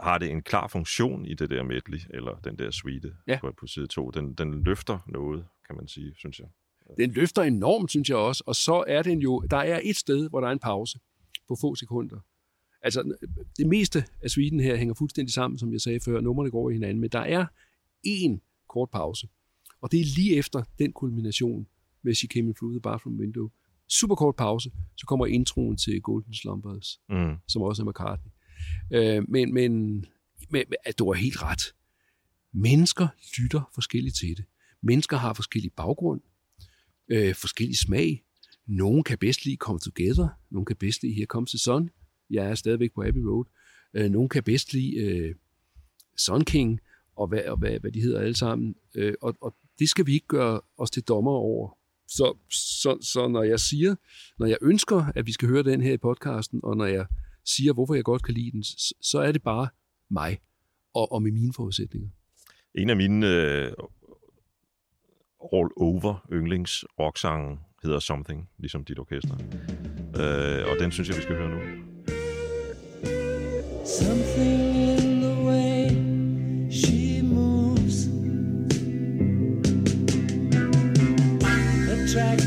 har det en klar funktion i det der medley, eller den der suite Ja. på, på side 2. Den, den løfter noget, kan man sige, synes jeg. Den løfter enormt, synes jeg også. Og så er den jo, der er et sted, hvor der er en pause på få sekunder. Altså, det meste af suiten her hænger fuldstændig sammen, som jeg sagde før. Numrene går i hinanden, men der er en kort pause. Og det er lige efter den kulmination med She Came Through the Bathroom Window. Super kort pause, så kommer introen til Golden Slumbers, Mm. som også er McCartney. Øh, men, men, men at du har helt ret. Mennesker lytter forskelligt til det. Mennesker har forskellig baggrund, øh, forskellig smag. Nogen kan bedst lide Come Together, nogen kan bedst lide Here Comes the Sun. Jeg er stadigvæk på Abbey Road. Øh, nogen kan bedst lide øh, Sun King, og hvad, og hvad, hvad de hedder alle sammen. Øh, og, og det skal vi ikke gøre os til dommer over. Så, så, så når jeg siger, når jeg ønsker, at vi skal høre den her i podcasten, og når jeg siger, hvorfor jeg godt kan lide den, så, så er det bare mig og, og med mine forudsætninger. En af mine øh, all-over yndlings rocksange hedder Something, ligesom dit orkester. Øh, og den synes jeg, vi skal høre nu. Something in the way she moves attracts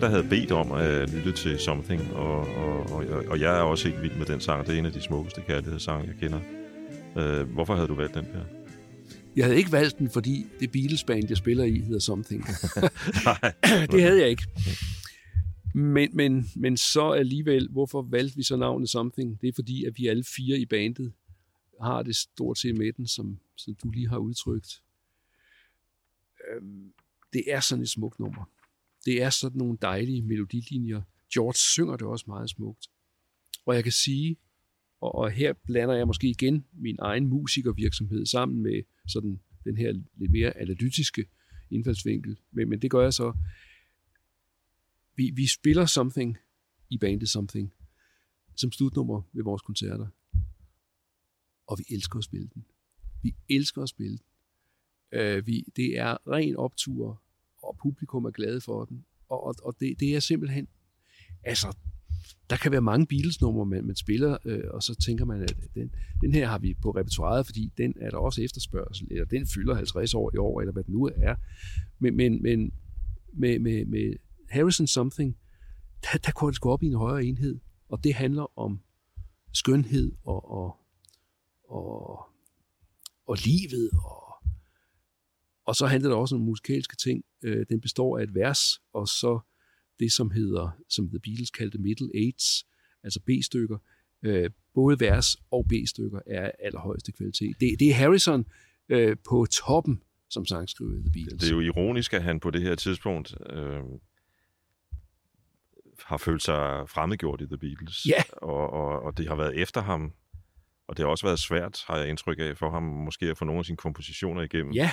der havde bedt om at lytte til Something, og, og, og, og jeg er også helt vild med den sang. Det er en af de smukkeste kærlighedssange, jeg kender. Øh, hvorfor havde du valgt den, Per? Jeg havde ikke valgt den, fordi det Beatles-band, jeg spiller i, hedder Something. *laughs* Nej. det havde jeg ikke. Men, men, men så alligevel, hvorfor valgte vi så navnet Something? Det er fordi, at vi alle fire i bandet har det stort set med den, som, som du lige har udtrykt. Øhm, det er sådan et smukt nummer. Det er sådan nogle dejlige melodilinjer. George synger det også meget smukt. Og jeg kan sige, og, og her blander jeg måske igen min egen musikervirksomhed sammen med sådan den her lidt mere analytiske indfaldsvinkel. Men, men det gør jeg så. Vi, vi spiller Something i bandet Something som slutnummer ved vores koncerter. Og vi elsker at spille den. Vi elsker at spille den. Øh, vi, det er ren optur, og publikum er glade for den. Og, og, og det, det er simpelthen, altså, der kan være mange Beatles-numre, man, man spiller, øh, og så tænker man, at den, den her har vi på repertoireet, fordi den er der også efterspørgsel, eller den fylder 50 år i år, eller hvad det nu er. Men, men, men med, med, med Harrison Something, der, der går det sgu op i en højere enhed, og det handler om skønhed og, og, og, og livet, og, og så handler det også om musikalske ting. Øh, den består af et vers, og så det, som hedder, som The Beatles kaldte middle eights, altså B-stykker. Øh, både vers og B-stykker er allerhøjeste kvalitet. Det, det er Harrison øh, på toppen som sangskriver i The Beatles. Det er jo ironisk, at han på det her tidspunkt øh, har følt sig fremmedgjort i The Beatles. Ja. Og, og, og det har været efter ham. Og det har også været svært, har jeg indtryk af, for ham måske at få nogle af sine kompositioner igennem. Ja,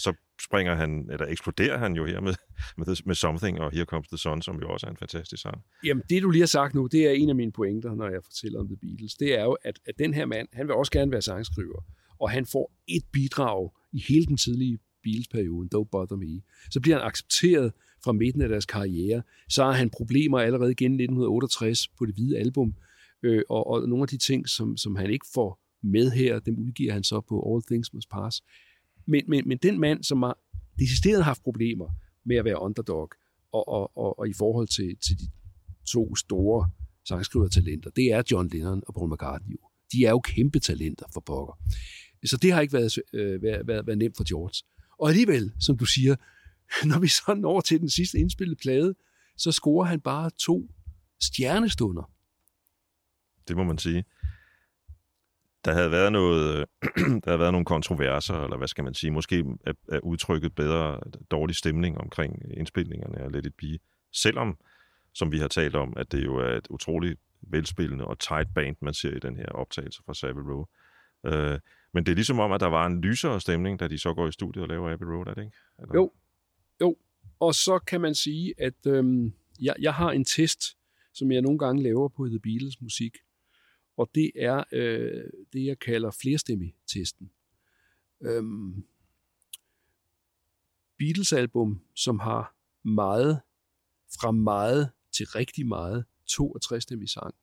så springer han, eller eksploderer han jo her med, *laughs* med, med Something, og Here Comes the Sun, som jo også er en fantastisk sang. Jamen, det du lige har sagt nu, det er en af mine pointer, når jeg fortæller om The Beatles. Det er jo, at, at den her mand, han vil også gerne være sangskriver, og han får et bidrag i hele den tidlige Beatles-perioden, Don't Bother Me. Så bliver han accepteret fra midten af deres karriere. Så har han problemer allerede igen 1968 på det hvide album, øh, og, og nogle af de ting, som, som han ikke får med her, dem udgiver han så på All Things Must Pass. Men, men, men den mand, som har decideret haft problemer med at være underdog, og, og, og, og i forhold til, til de to store sangskrivertalenter, det er John Lennon og Paul McCartney. De er jo kæmpe talenter for pokker. Så det har ikke været, øh, været, været, været nemt for George. Og alligevel, som du siger, *laughs* når vi så når til den sidste indspillede plade, så scorer han bare to stjernestunder. Det må man sige. Der havde været noget, øh, *clears throat* der havde været nogle kontroverser, eller hvad skal man sige, måske er, er udtrykket bedre dårlig stemning omkring indspilningerne af Let It Be. Selvom, som vi har talt om, at det jo er et utroligt velspillende og tight band, man ser i den her optagelse fra Savile Row. Øh, men det er ligesom om, at der var en lysere stemning, da de så går i studiet og laver Abbey Road, er det ikke? Eller? Jo, jo. Og så kan man sige, at øhm, jeg, jeg har en test, som jeg nogle gange laver på The Beatles musik, og det er øh, det, jeg kalder flerstemmig-testen. Øhm, Beatles-album, som har meget, fra meget til rigtig meget, 62-stemmig sang.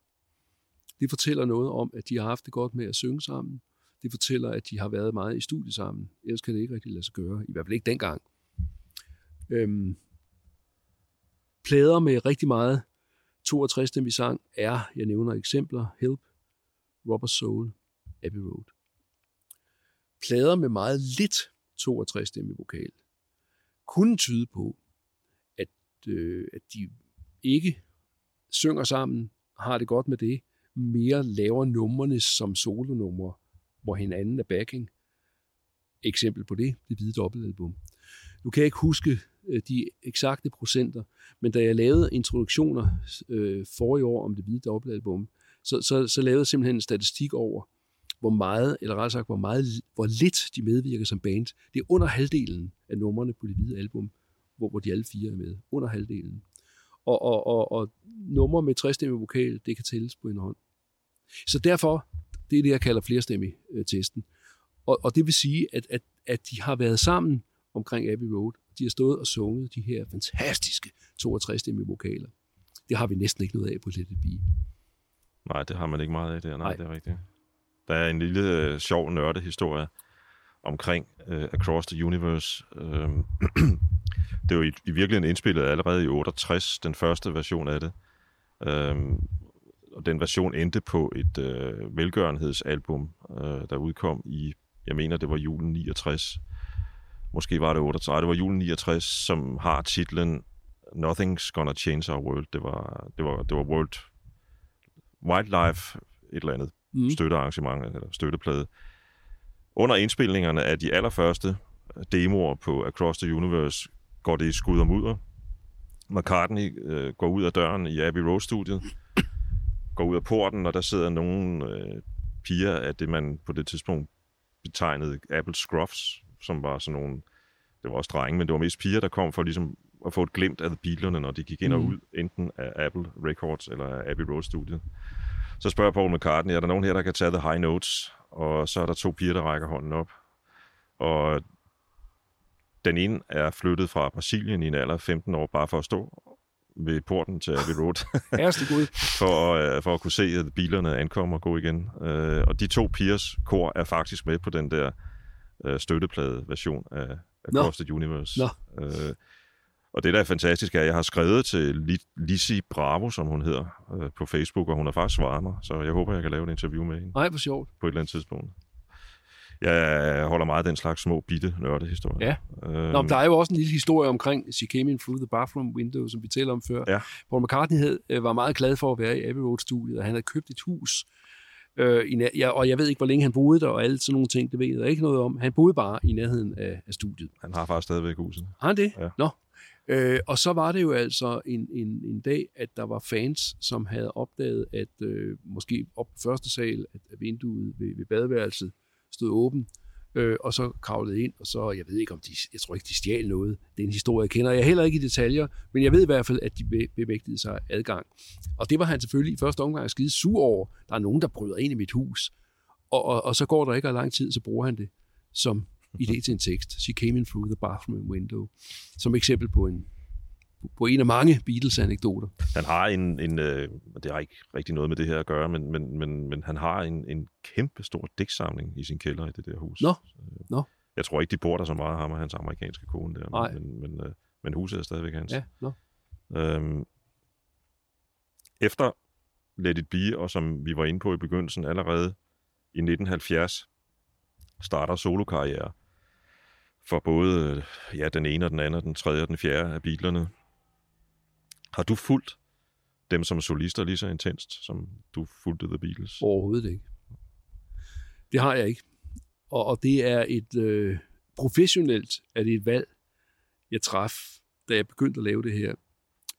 Det fortæller noget om, at de har haft det godt med at synge sammen. Det fortæller, at de har været meget i studie sammen. Ellers kan det ikke rigtig lade sig gøre. I hvert fald ikke dengang. Øhm, plader med rigtig meget 62-stemmig sang er, jeg nævner eksempler, Help, Rubber Soul, Abbey Road. Plader med meget lidt 62 stemme vokal kunne tyde på, at, øh, at de ikke synger sammen, har det godt med det, mere laver numrene som solonumre, hvor hinanden er backing. Eksempel på det, det hvide dobbeltalbum. Nu kan jeg ikke huske øh, de eksakte procenter, men da jeg lavede introduktioner øh, for i år om det hvide dobbeltalbum, så, så, så lavede jeg simpelthen en statistik over, hvor meget, eller rettere sagt, hvor, meget, hvor lidt de medvirker som band. Det er under halvdelen af numrene på det hvide album, hvor, hvor de alle fire er med. Under halvdelen. Og, og, og, og numre med trestemmig vokal, det kan tælles på en hånd. Så derfor, det er det, jeg kalder flerstemmig-testen. Øh, og, og det vil sige, at, at, at de har været sammen omkring Abbey Road. De har stået og sunget de her fantastiske 62-stemmige vokaler. Det har vi næsten ikke noget af på Let It Be. Nej, det har man ikke meget af der. Nej, Nej. Det er rigtigt. Der er en lille øh, sjov nørdehistorie omkring øh, Across the Universe. Øh, *clears throat* det jo i, i virkeligheden indspillet allerede i 68, den første version af det. Øh, og den version endte på et øh, velgørenhedsalbum, øh, der udkom i, jeg mener, det var julen 69. Måske var det 68, det var julen 69, som har titlen Nothing's Gonna Change Our World. Det var, det var, det var World Wildlife, et eller andet Mm. støttearrangement eller støtteplade. Under indspilningerne af de allerførste demoer på Across the Universe går det i skud og mudder. McCartney øh, går ud af døren i Abbey Road-studiet, går ud af porten, og der sidder nogle øh, piger af det, man på det tidspunkt betegnede Apple Scruffs, som var sådan nogle, det var også drenge, men det var mest piger, der kom for ligesom at få et glimt af Beatlerne, når de gik ind og Mm. ud, enten af Apple Records eller af Abbey Road-studiet. Så spørger Paul McCartney, er der nogen her, der kan tage the high notes? Og så er der to piger, der rækker hånden op. Og den ene er flyttet fra Brasilien i en alder af 15 år, bare for at stå ved porten til Abbey Road. *laughs* Ærste Gud. for, at, for at kunne se, at bilerne ankommer og gå igen. Øh, og de to pigers kor er faktisk med på den der øh, støtteplade-version af Across the Universe. Nå. Øh, og det, der er fantastisk, er, at jeg har skrevet til Lizzie Bravo, som hun hedder, øh, på Facebook, og hun har faktisk svaret mig, så jeg håber, jeg kan lave et interview med hende Nej, hvor sjovt. på et eller andet tidspunkt. Jeg holder meget af den slags små, bitte nørdehistorier. Ja. Øhm, Nå, men der er jo også en lille historie omkring She Came In Through the Bathroom Window, som vi talte om før. Ja. Paul McCartney havde, øh, var meget glad for at være i Abbey Road-studiet, og han havde købt et hus. Øh, i ja, og jeg ved ikke, hvor længe han boede der, og alle sådan nogle ting, det ved jeg ikke noget om. Han boede bare i nærheden af, af studiet. Han har faktisk stadigvæk huset. Har han det? Ja. Nå. Øh, og så var det jo altså en, en, en dag, at der var fans, som havde opdaget, at øh, måske op på første sal, at vinduet ved, ved badeværelset stod åben, øh, og så kravlede ind, og så, jeg ved ikke om de, jeg tror ikke, de stjal noget. Det er en historie, jeg kender jeg heller ikke i detaljer, men jeg ved i hvert fald, at de be- bemægtigede sig adgang. Og det var han selvfølgelig i første omgang skide sur over. Der er nogen, der bryder ind i mit hus. Og, og, og så går der ikke lang tid, så bruger han det som idé til en tekst. She came in through the bathroom window. Som eksempel på en, på en af mange Beatles-anekdoter. Han har en, en øh, det har ikke rigtig noget med det her at gøre, men, men, men, men han har en, en kæmpe stor digtsamling i sin kælder i det der hus. Nå, Øh, nå. Jeg tror ikke, de bor der så meget, ham og hans amerikanske kone der. Nej. Men, men, øh, men huset er stadigvæk hans. Ja, nå. Øhm, efter Let It Be, og som vi var inde på i begyndelsen, allerede i 1970 starter solokarriere for både ja, den ene og den anden, og den tredje og den fjerde af Beatlerne. Har du fulgt dem som solister lige så intenst, som du fulgte The Beatles? Overhovedet ikke. Det har jeg ikke. Og, og det er et øh, professionelt, er det et valg, jeg traf, da jeg begyndte at lave det her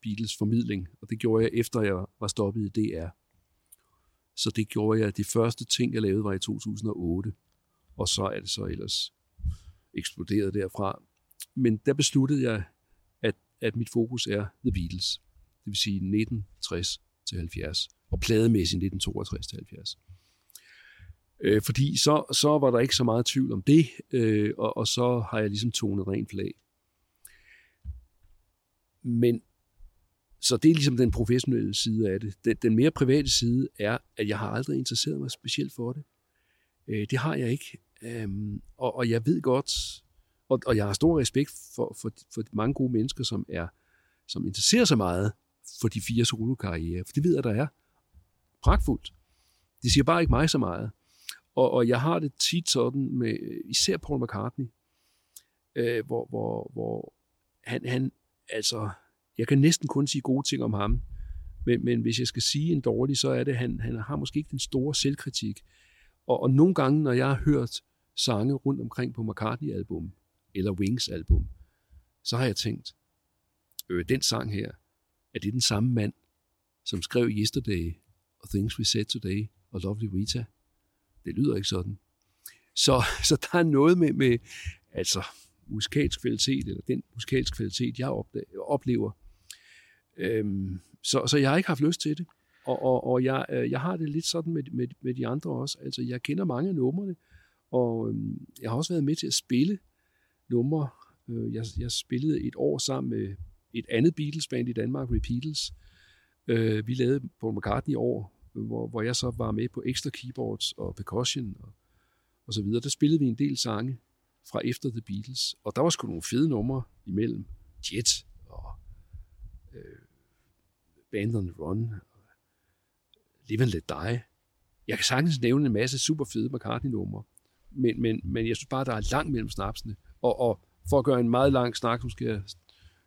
Beatles formidling. Og det gjorde jeg efter jeg var stoppet i DR. Så det gjorde jeg, de første ting, jeg lavede, var i 2008. Og så er det så ellers eksploderet derfra. Men der besluttede jeg, at, at mit fokus er The Beatles. Det vil sige 1960 til 70 og plademæssigt 1962 til 70. Øh, fordi så, så var der ikke så meget tvivl om det, øh, og, og så har jeg ligesom tonet rent flag. Men så det er ligesom den professionelle side af det. Den, den mere private side er, at jeg har aldrig interesseret mig specielt for det. Øh, det har jeg ikke. Øhm, og, og jeg ved godt, og, og jeg har stor respekt for, for, for mange gode mennesker, som er som interesserer sig meget for de fire solokarriere, for det ved jeg, der er pragtfuldt. Det siger bare ikke mig så meget. Og, og jeg har det tit sådan med især Paul McCartney, øh, hvor, hvor, hvor han, han, altså, jeg kan næsten kun sige gode ting om ham, men, men hvis jeg skal sige en dårlig, så er det, at han, han har måske ikke den store selvkritik. Og, og nogle gange, når jeg har hørt sange rundt omkring på McCartney-album, eller Wings-album, så har jeg tænkt, øh, den sang her, er det den samme mand, som skrev Yesterday, og Things We Said Today, og Lovely Rita? Det lyder ikke sådan. Så, *laughs* så der er noget med, med altså, musikalsk kvalitet, eller den musikalsk kvalitet, jeg oplever. Øhm, så, så jeg har ikke haft lyst til det. Og, og, og jeg, øh, jeg har det lidt sådan med, med, med de andre også. Altså, jeg kender mange af numrene, og øh, jeg har også været med til at spille numre. Øh, jeg, jeg spillede et år sammen med et andet Beatles-band i Danmark, Repeatles. Øh, vi lavede Paul McCartney år, hvor, hvor jeg så var med på ekstra keyboards og percussion og, og så videre. Der spillede vi en del sange fra efter The Beatles, og der var sgu nogle fede numre imellem. Jet og øh, Band on the Run, og Live and Let Die. Jeg kan sagtens nævne en masse super fede McCartney-numre, men, men, men jeg synes bare, der er langt mellem snapsene. Og, og for at gøre en meget lang snak, nu skal jeg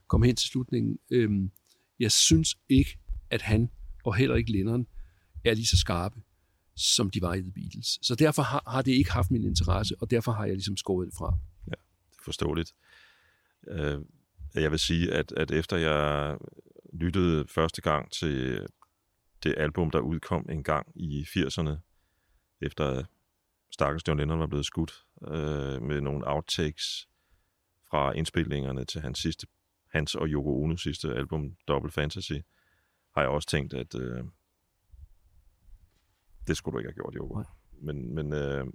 komme hen til slutningen. Øhm, jeg synes ikke, at han og heller ikke Lennon er lige så skarpe, som de var i The Beatles. Så derfor har, har det ikke haft min interesse, og derfor har jeg ligesom skåret det fra. Ja, Det er forståeligt. Øh, jeg vil sige, at, at efter jeg lyttede første gang til det album, der udkom en gang i 80'erne, efter Stakkels John Lennon var blevet skudt, øh, med nogle outtakes fra indspilningerne til hans sidste hans og Yoko Ono sidste album, Double Fantasy, har jeg også tænkt, at øh, det skulle du ikke have gjort, Yoko. Nej. Men, men øh,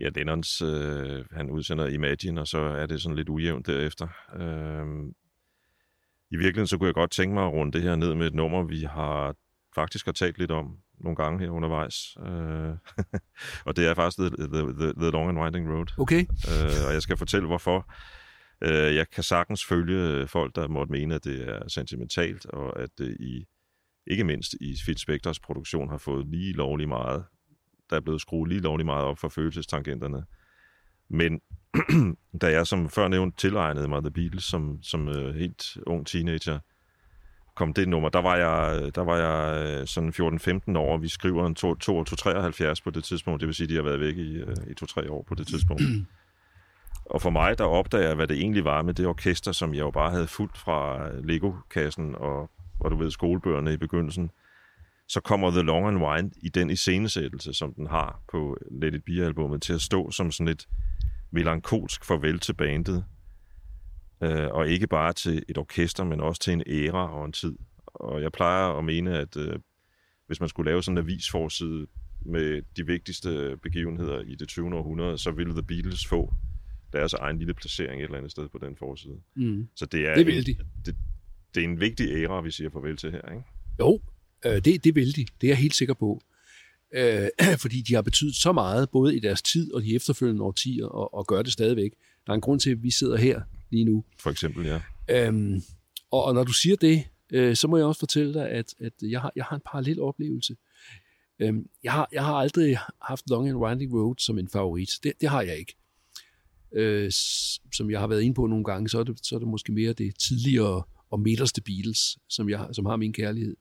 ja, Lennons, øh, han udsender Imagine, og så er det sådan lidt ujævnt derefter. Øh, i virkeligheden så kunne jeg godt tænke mig at runde det her ned med et nummer, vi har faktisk har talt lidt om nogle gange her undervejs. Uh, *laughs* og det er faktisk the, the, the, the Long and Winding Road. Okay. Uh, og jeg skal fortælle, hvorfor. Uh, jeg kan sagtens følge folk, der måtte mene, at det er sentimentalt, og at det i, ikke mindst i Fit Spectors produktion har fået lige lovlig meget, der er blevet skruet lige lovlig meget op for følelsestangenterne. Men *clears throat* da jeg som før nævnt tilegnede mig The Beatles som, som uh, helt ung teenager, kom det nummer, der var jeg, der var jeg øh, sådan 14-15 år, og vi skriver en 273 på det tidspunkt, det vil sige, at de har været væk i, øh, i 2-3 år på det tidspunkt. og for mig, der opdager jeg, hvad det egentlig var med det orkester, som jeg jo bare havde fuldt fra øh, Lego-kassen og, og du ved, skolebøgerne i begyndelsen, så kommer The Long and Wind i den iscenesættelse, som den har på Let It Be-albummet, til at stå som sådan et melankolsk farvel til bandet, øh, og ikke bare til et orkester, men også til en æra og en tid. Og jeg plejer at mene, at øh, hvis man skulle lave sådan en avisforside med de vigtigste begivenheder i det 20. århundrede, så ville The Beatles få deres egen lille placering et eller andet sted på den forside. Mm. Så det er, Det vil en, de. Det, det er en vigtig æra, vi siger farvel til her, ikke? Jo, øh, det, det vil de. Det er jeg helt sikker på. Øh, *clears throat* fordi de har betydet så meget, både i deres tid og de efterfølgende årtier, og, og gør det stadigvæk. Der er en grund til, at vi sidder her lige nu. For eksempel, ja. Øhm, og, og når du siger det, øh, så må jeg også fortælle dig, at, at jeg, har, jeg har en parallel oplevelse. Øhm, jeg, har, jeg har aldrig haft Long and Winding Road som en favorit. Det, det har jeg ikke. Øh, som jeg har været inde på nogle gange, så er det, så er det måske mere det tidligere og midterste Beatles, som, jeg, som har min kærlighed.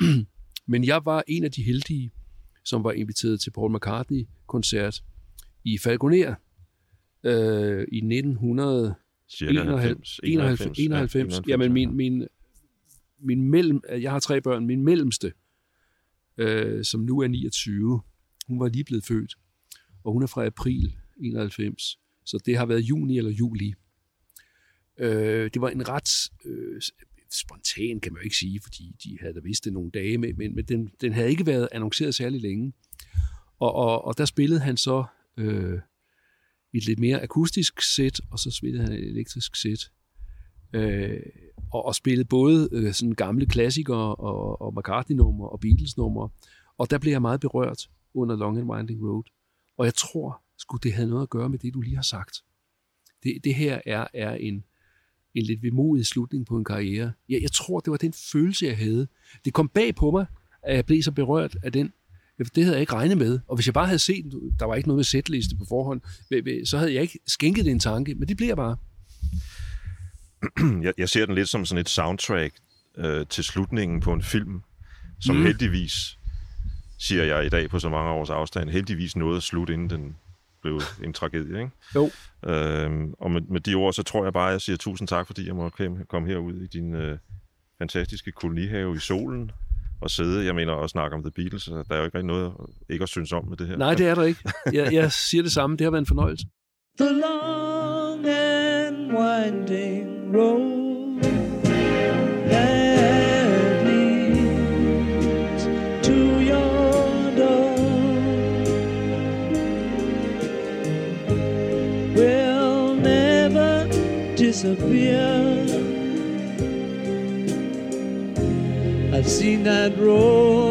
*clears throat* Men jeg var en af de heldige, som var inviteret til Paul McCartney-koncert i Falconer øh, i 1900 Cirka 91, 91, 91. Jamen, min, min, min mellem, jeg har tre børn, min mellemste, øh, som nu er 29, hun var lige blevet født, og hun er fra april 91, så det har været juni eller juli. Øh, det var en ret øh, spontan, kan man jo ikke sige, fordi de havde da vidst det nogle dage, men, men, men den, den havde ikke været annonceret særlig længe. Og, og, og der spillede han så øh, et lidt mere akustisk sæt, og så spillede han et elektrisk sæt. Øh, og, og spillede både øh, sådan gamle klassikere og, og McCartney-numre og Beatles-numre. Og der blev jeg meget berørt under Long and Winding Road. Og jeg tror, skulle det have noget at gøre med det, du lige har sagt. Det, det her er, er en, en lidt vemodig slutning på en karriere. Jeg, jeg tror, det var den følelse, jeg havde. Det kom bag på mig, at jeg blev så berørt af den. Det havde jeg ikke regnet med. Og hvis jeg bare havde set, der var ikke noget med sætliste på forhånd, så havde jeg ikke skænket det en tanke. Men det bliver bare. jeg, jeg ser den lidt som sådan et soundtrack øh, til slutningen på en film, som Mm. heldigvis, siger jeg i dag på så mange års afstand, heldigvis nåede at slutte, inden den blev en tragedie. Ikke? Jo. Øhm, og med, med de ord, så tror jeg bare, at jeg siger tusind tak, fordi jeg må komme- komme herud i din øh, fantastiske kolonihave i solen og sidde, jeg mener, og snakke om The Beatles. så Der er jo ikke rigtig noget ikke at synes om med det her. Nej, det er der ikke. Jeg, jeg siger det samme. Det har været en fornøjelse. The long and winding road that leads to your door will never disappear. Seen that road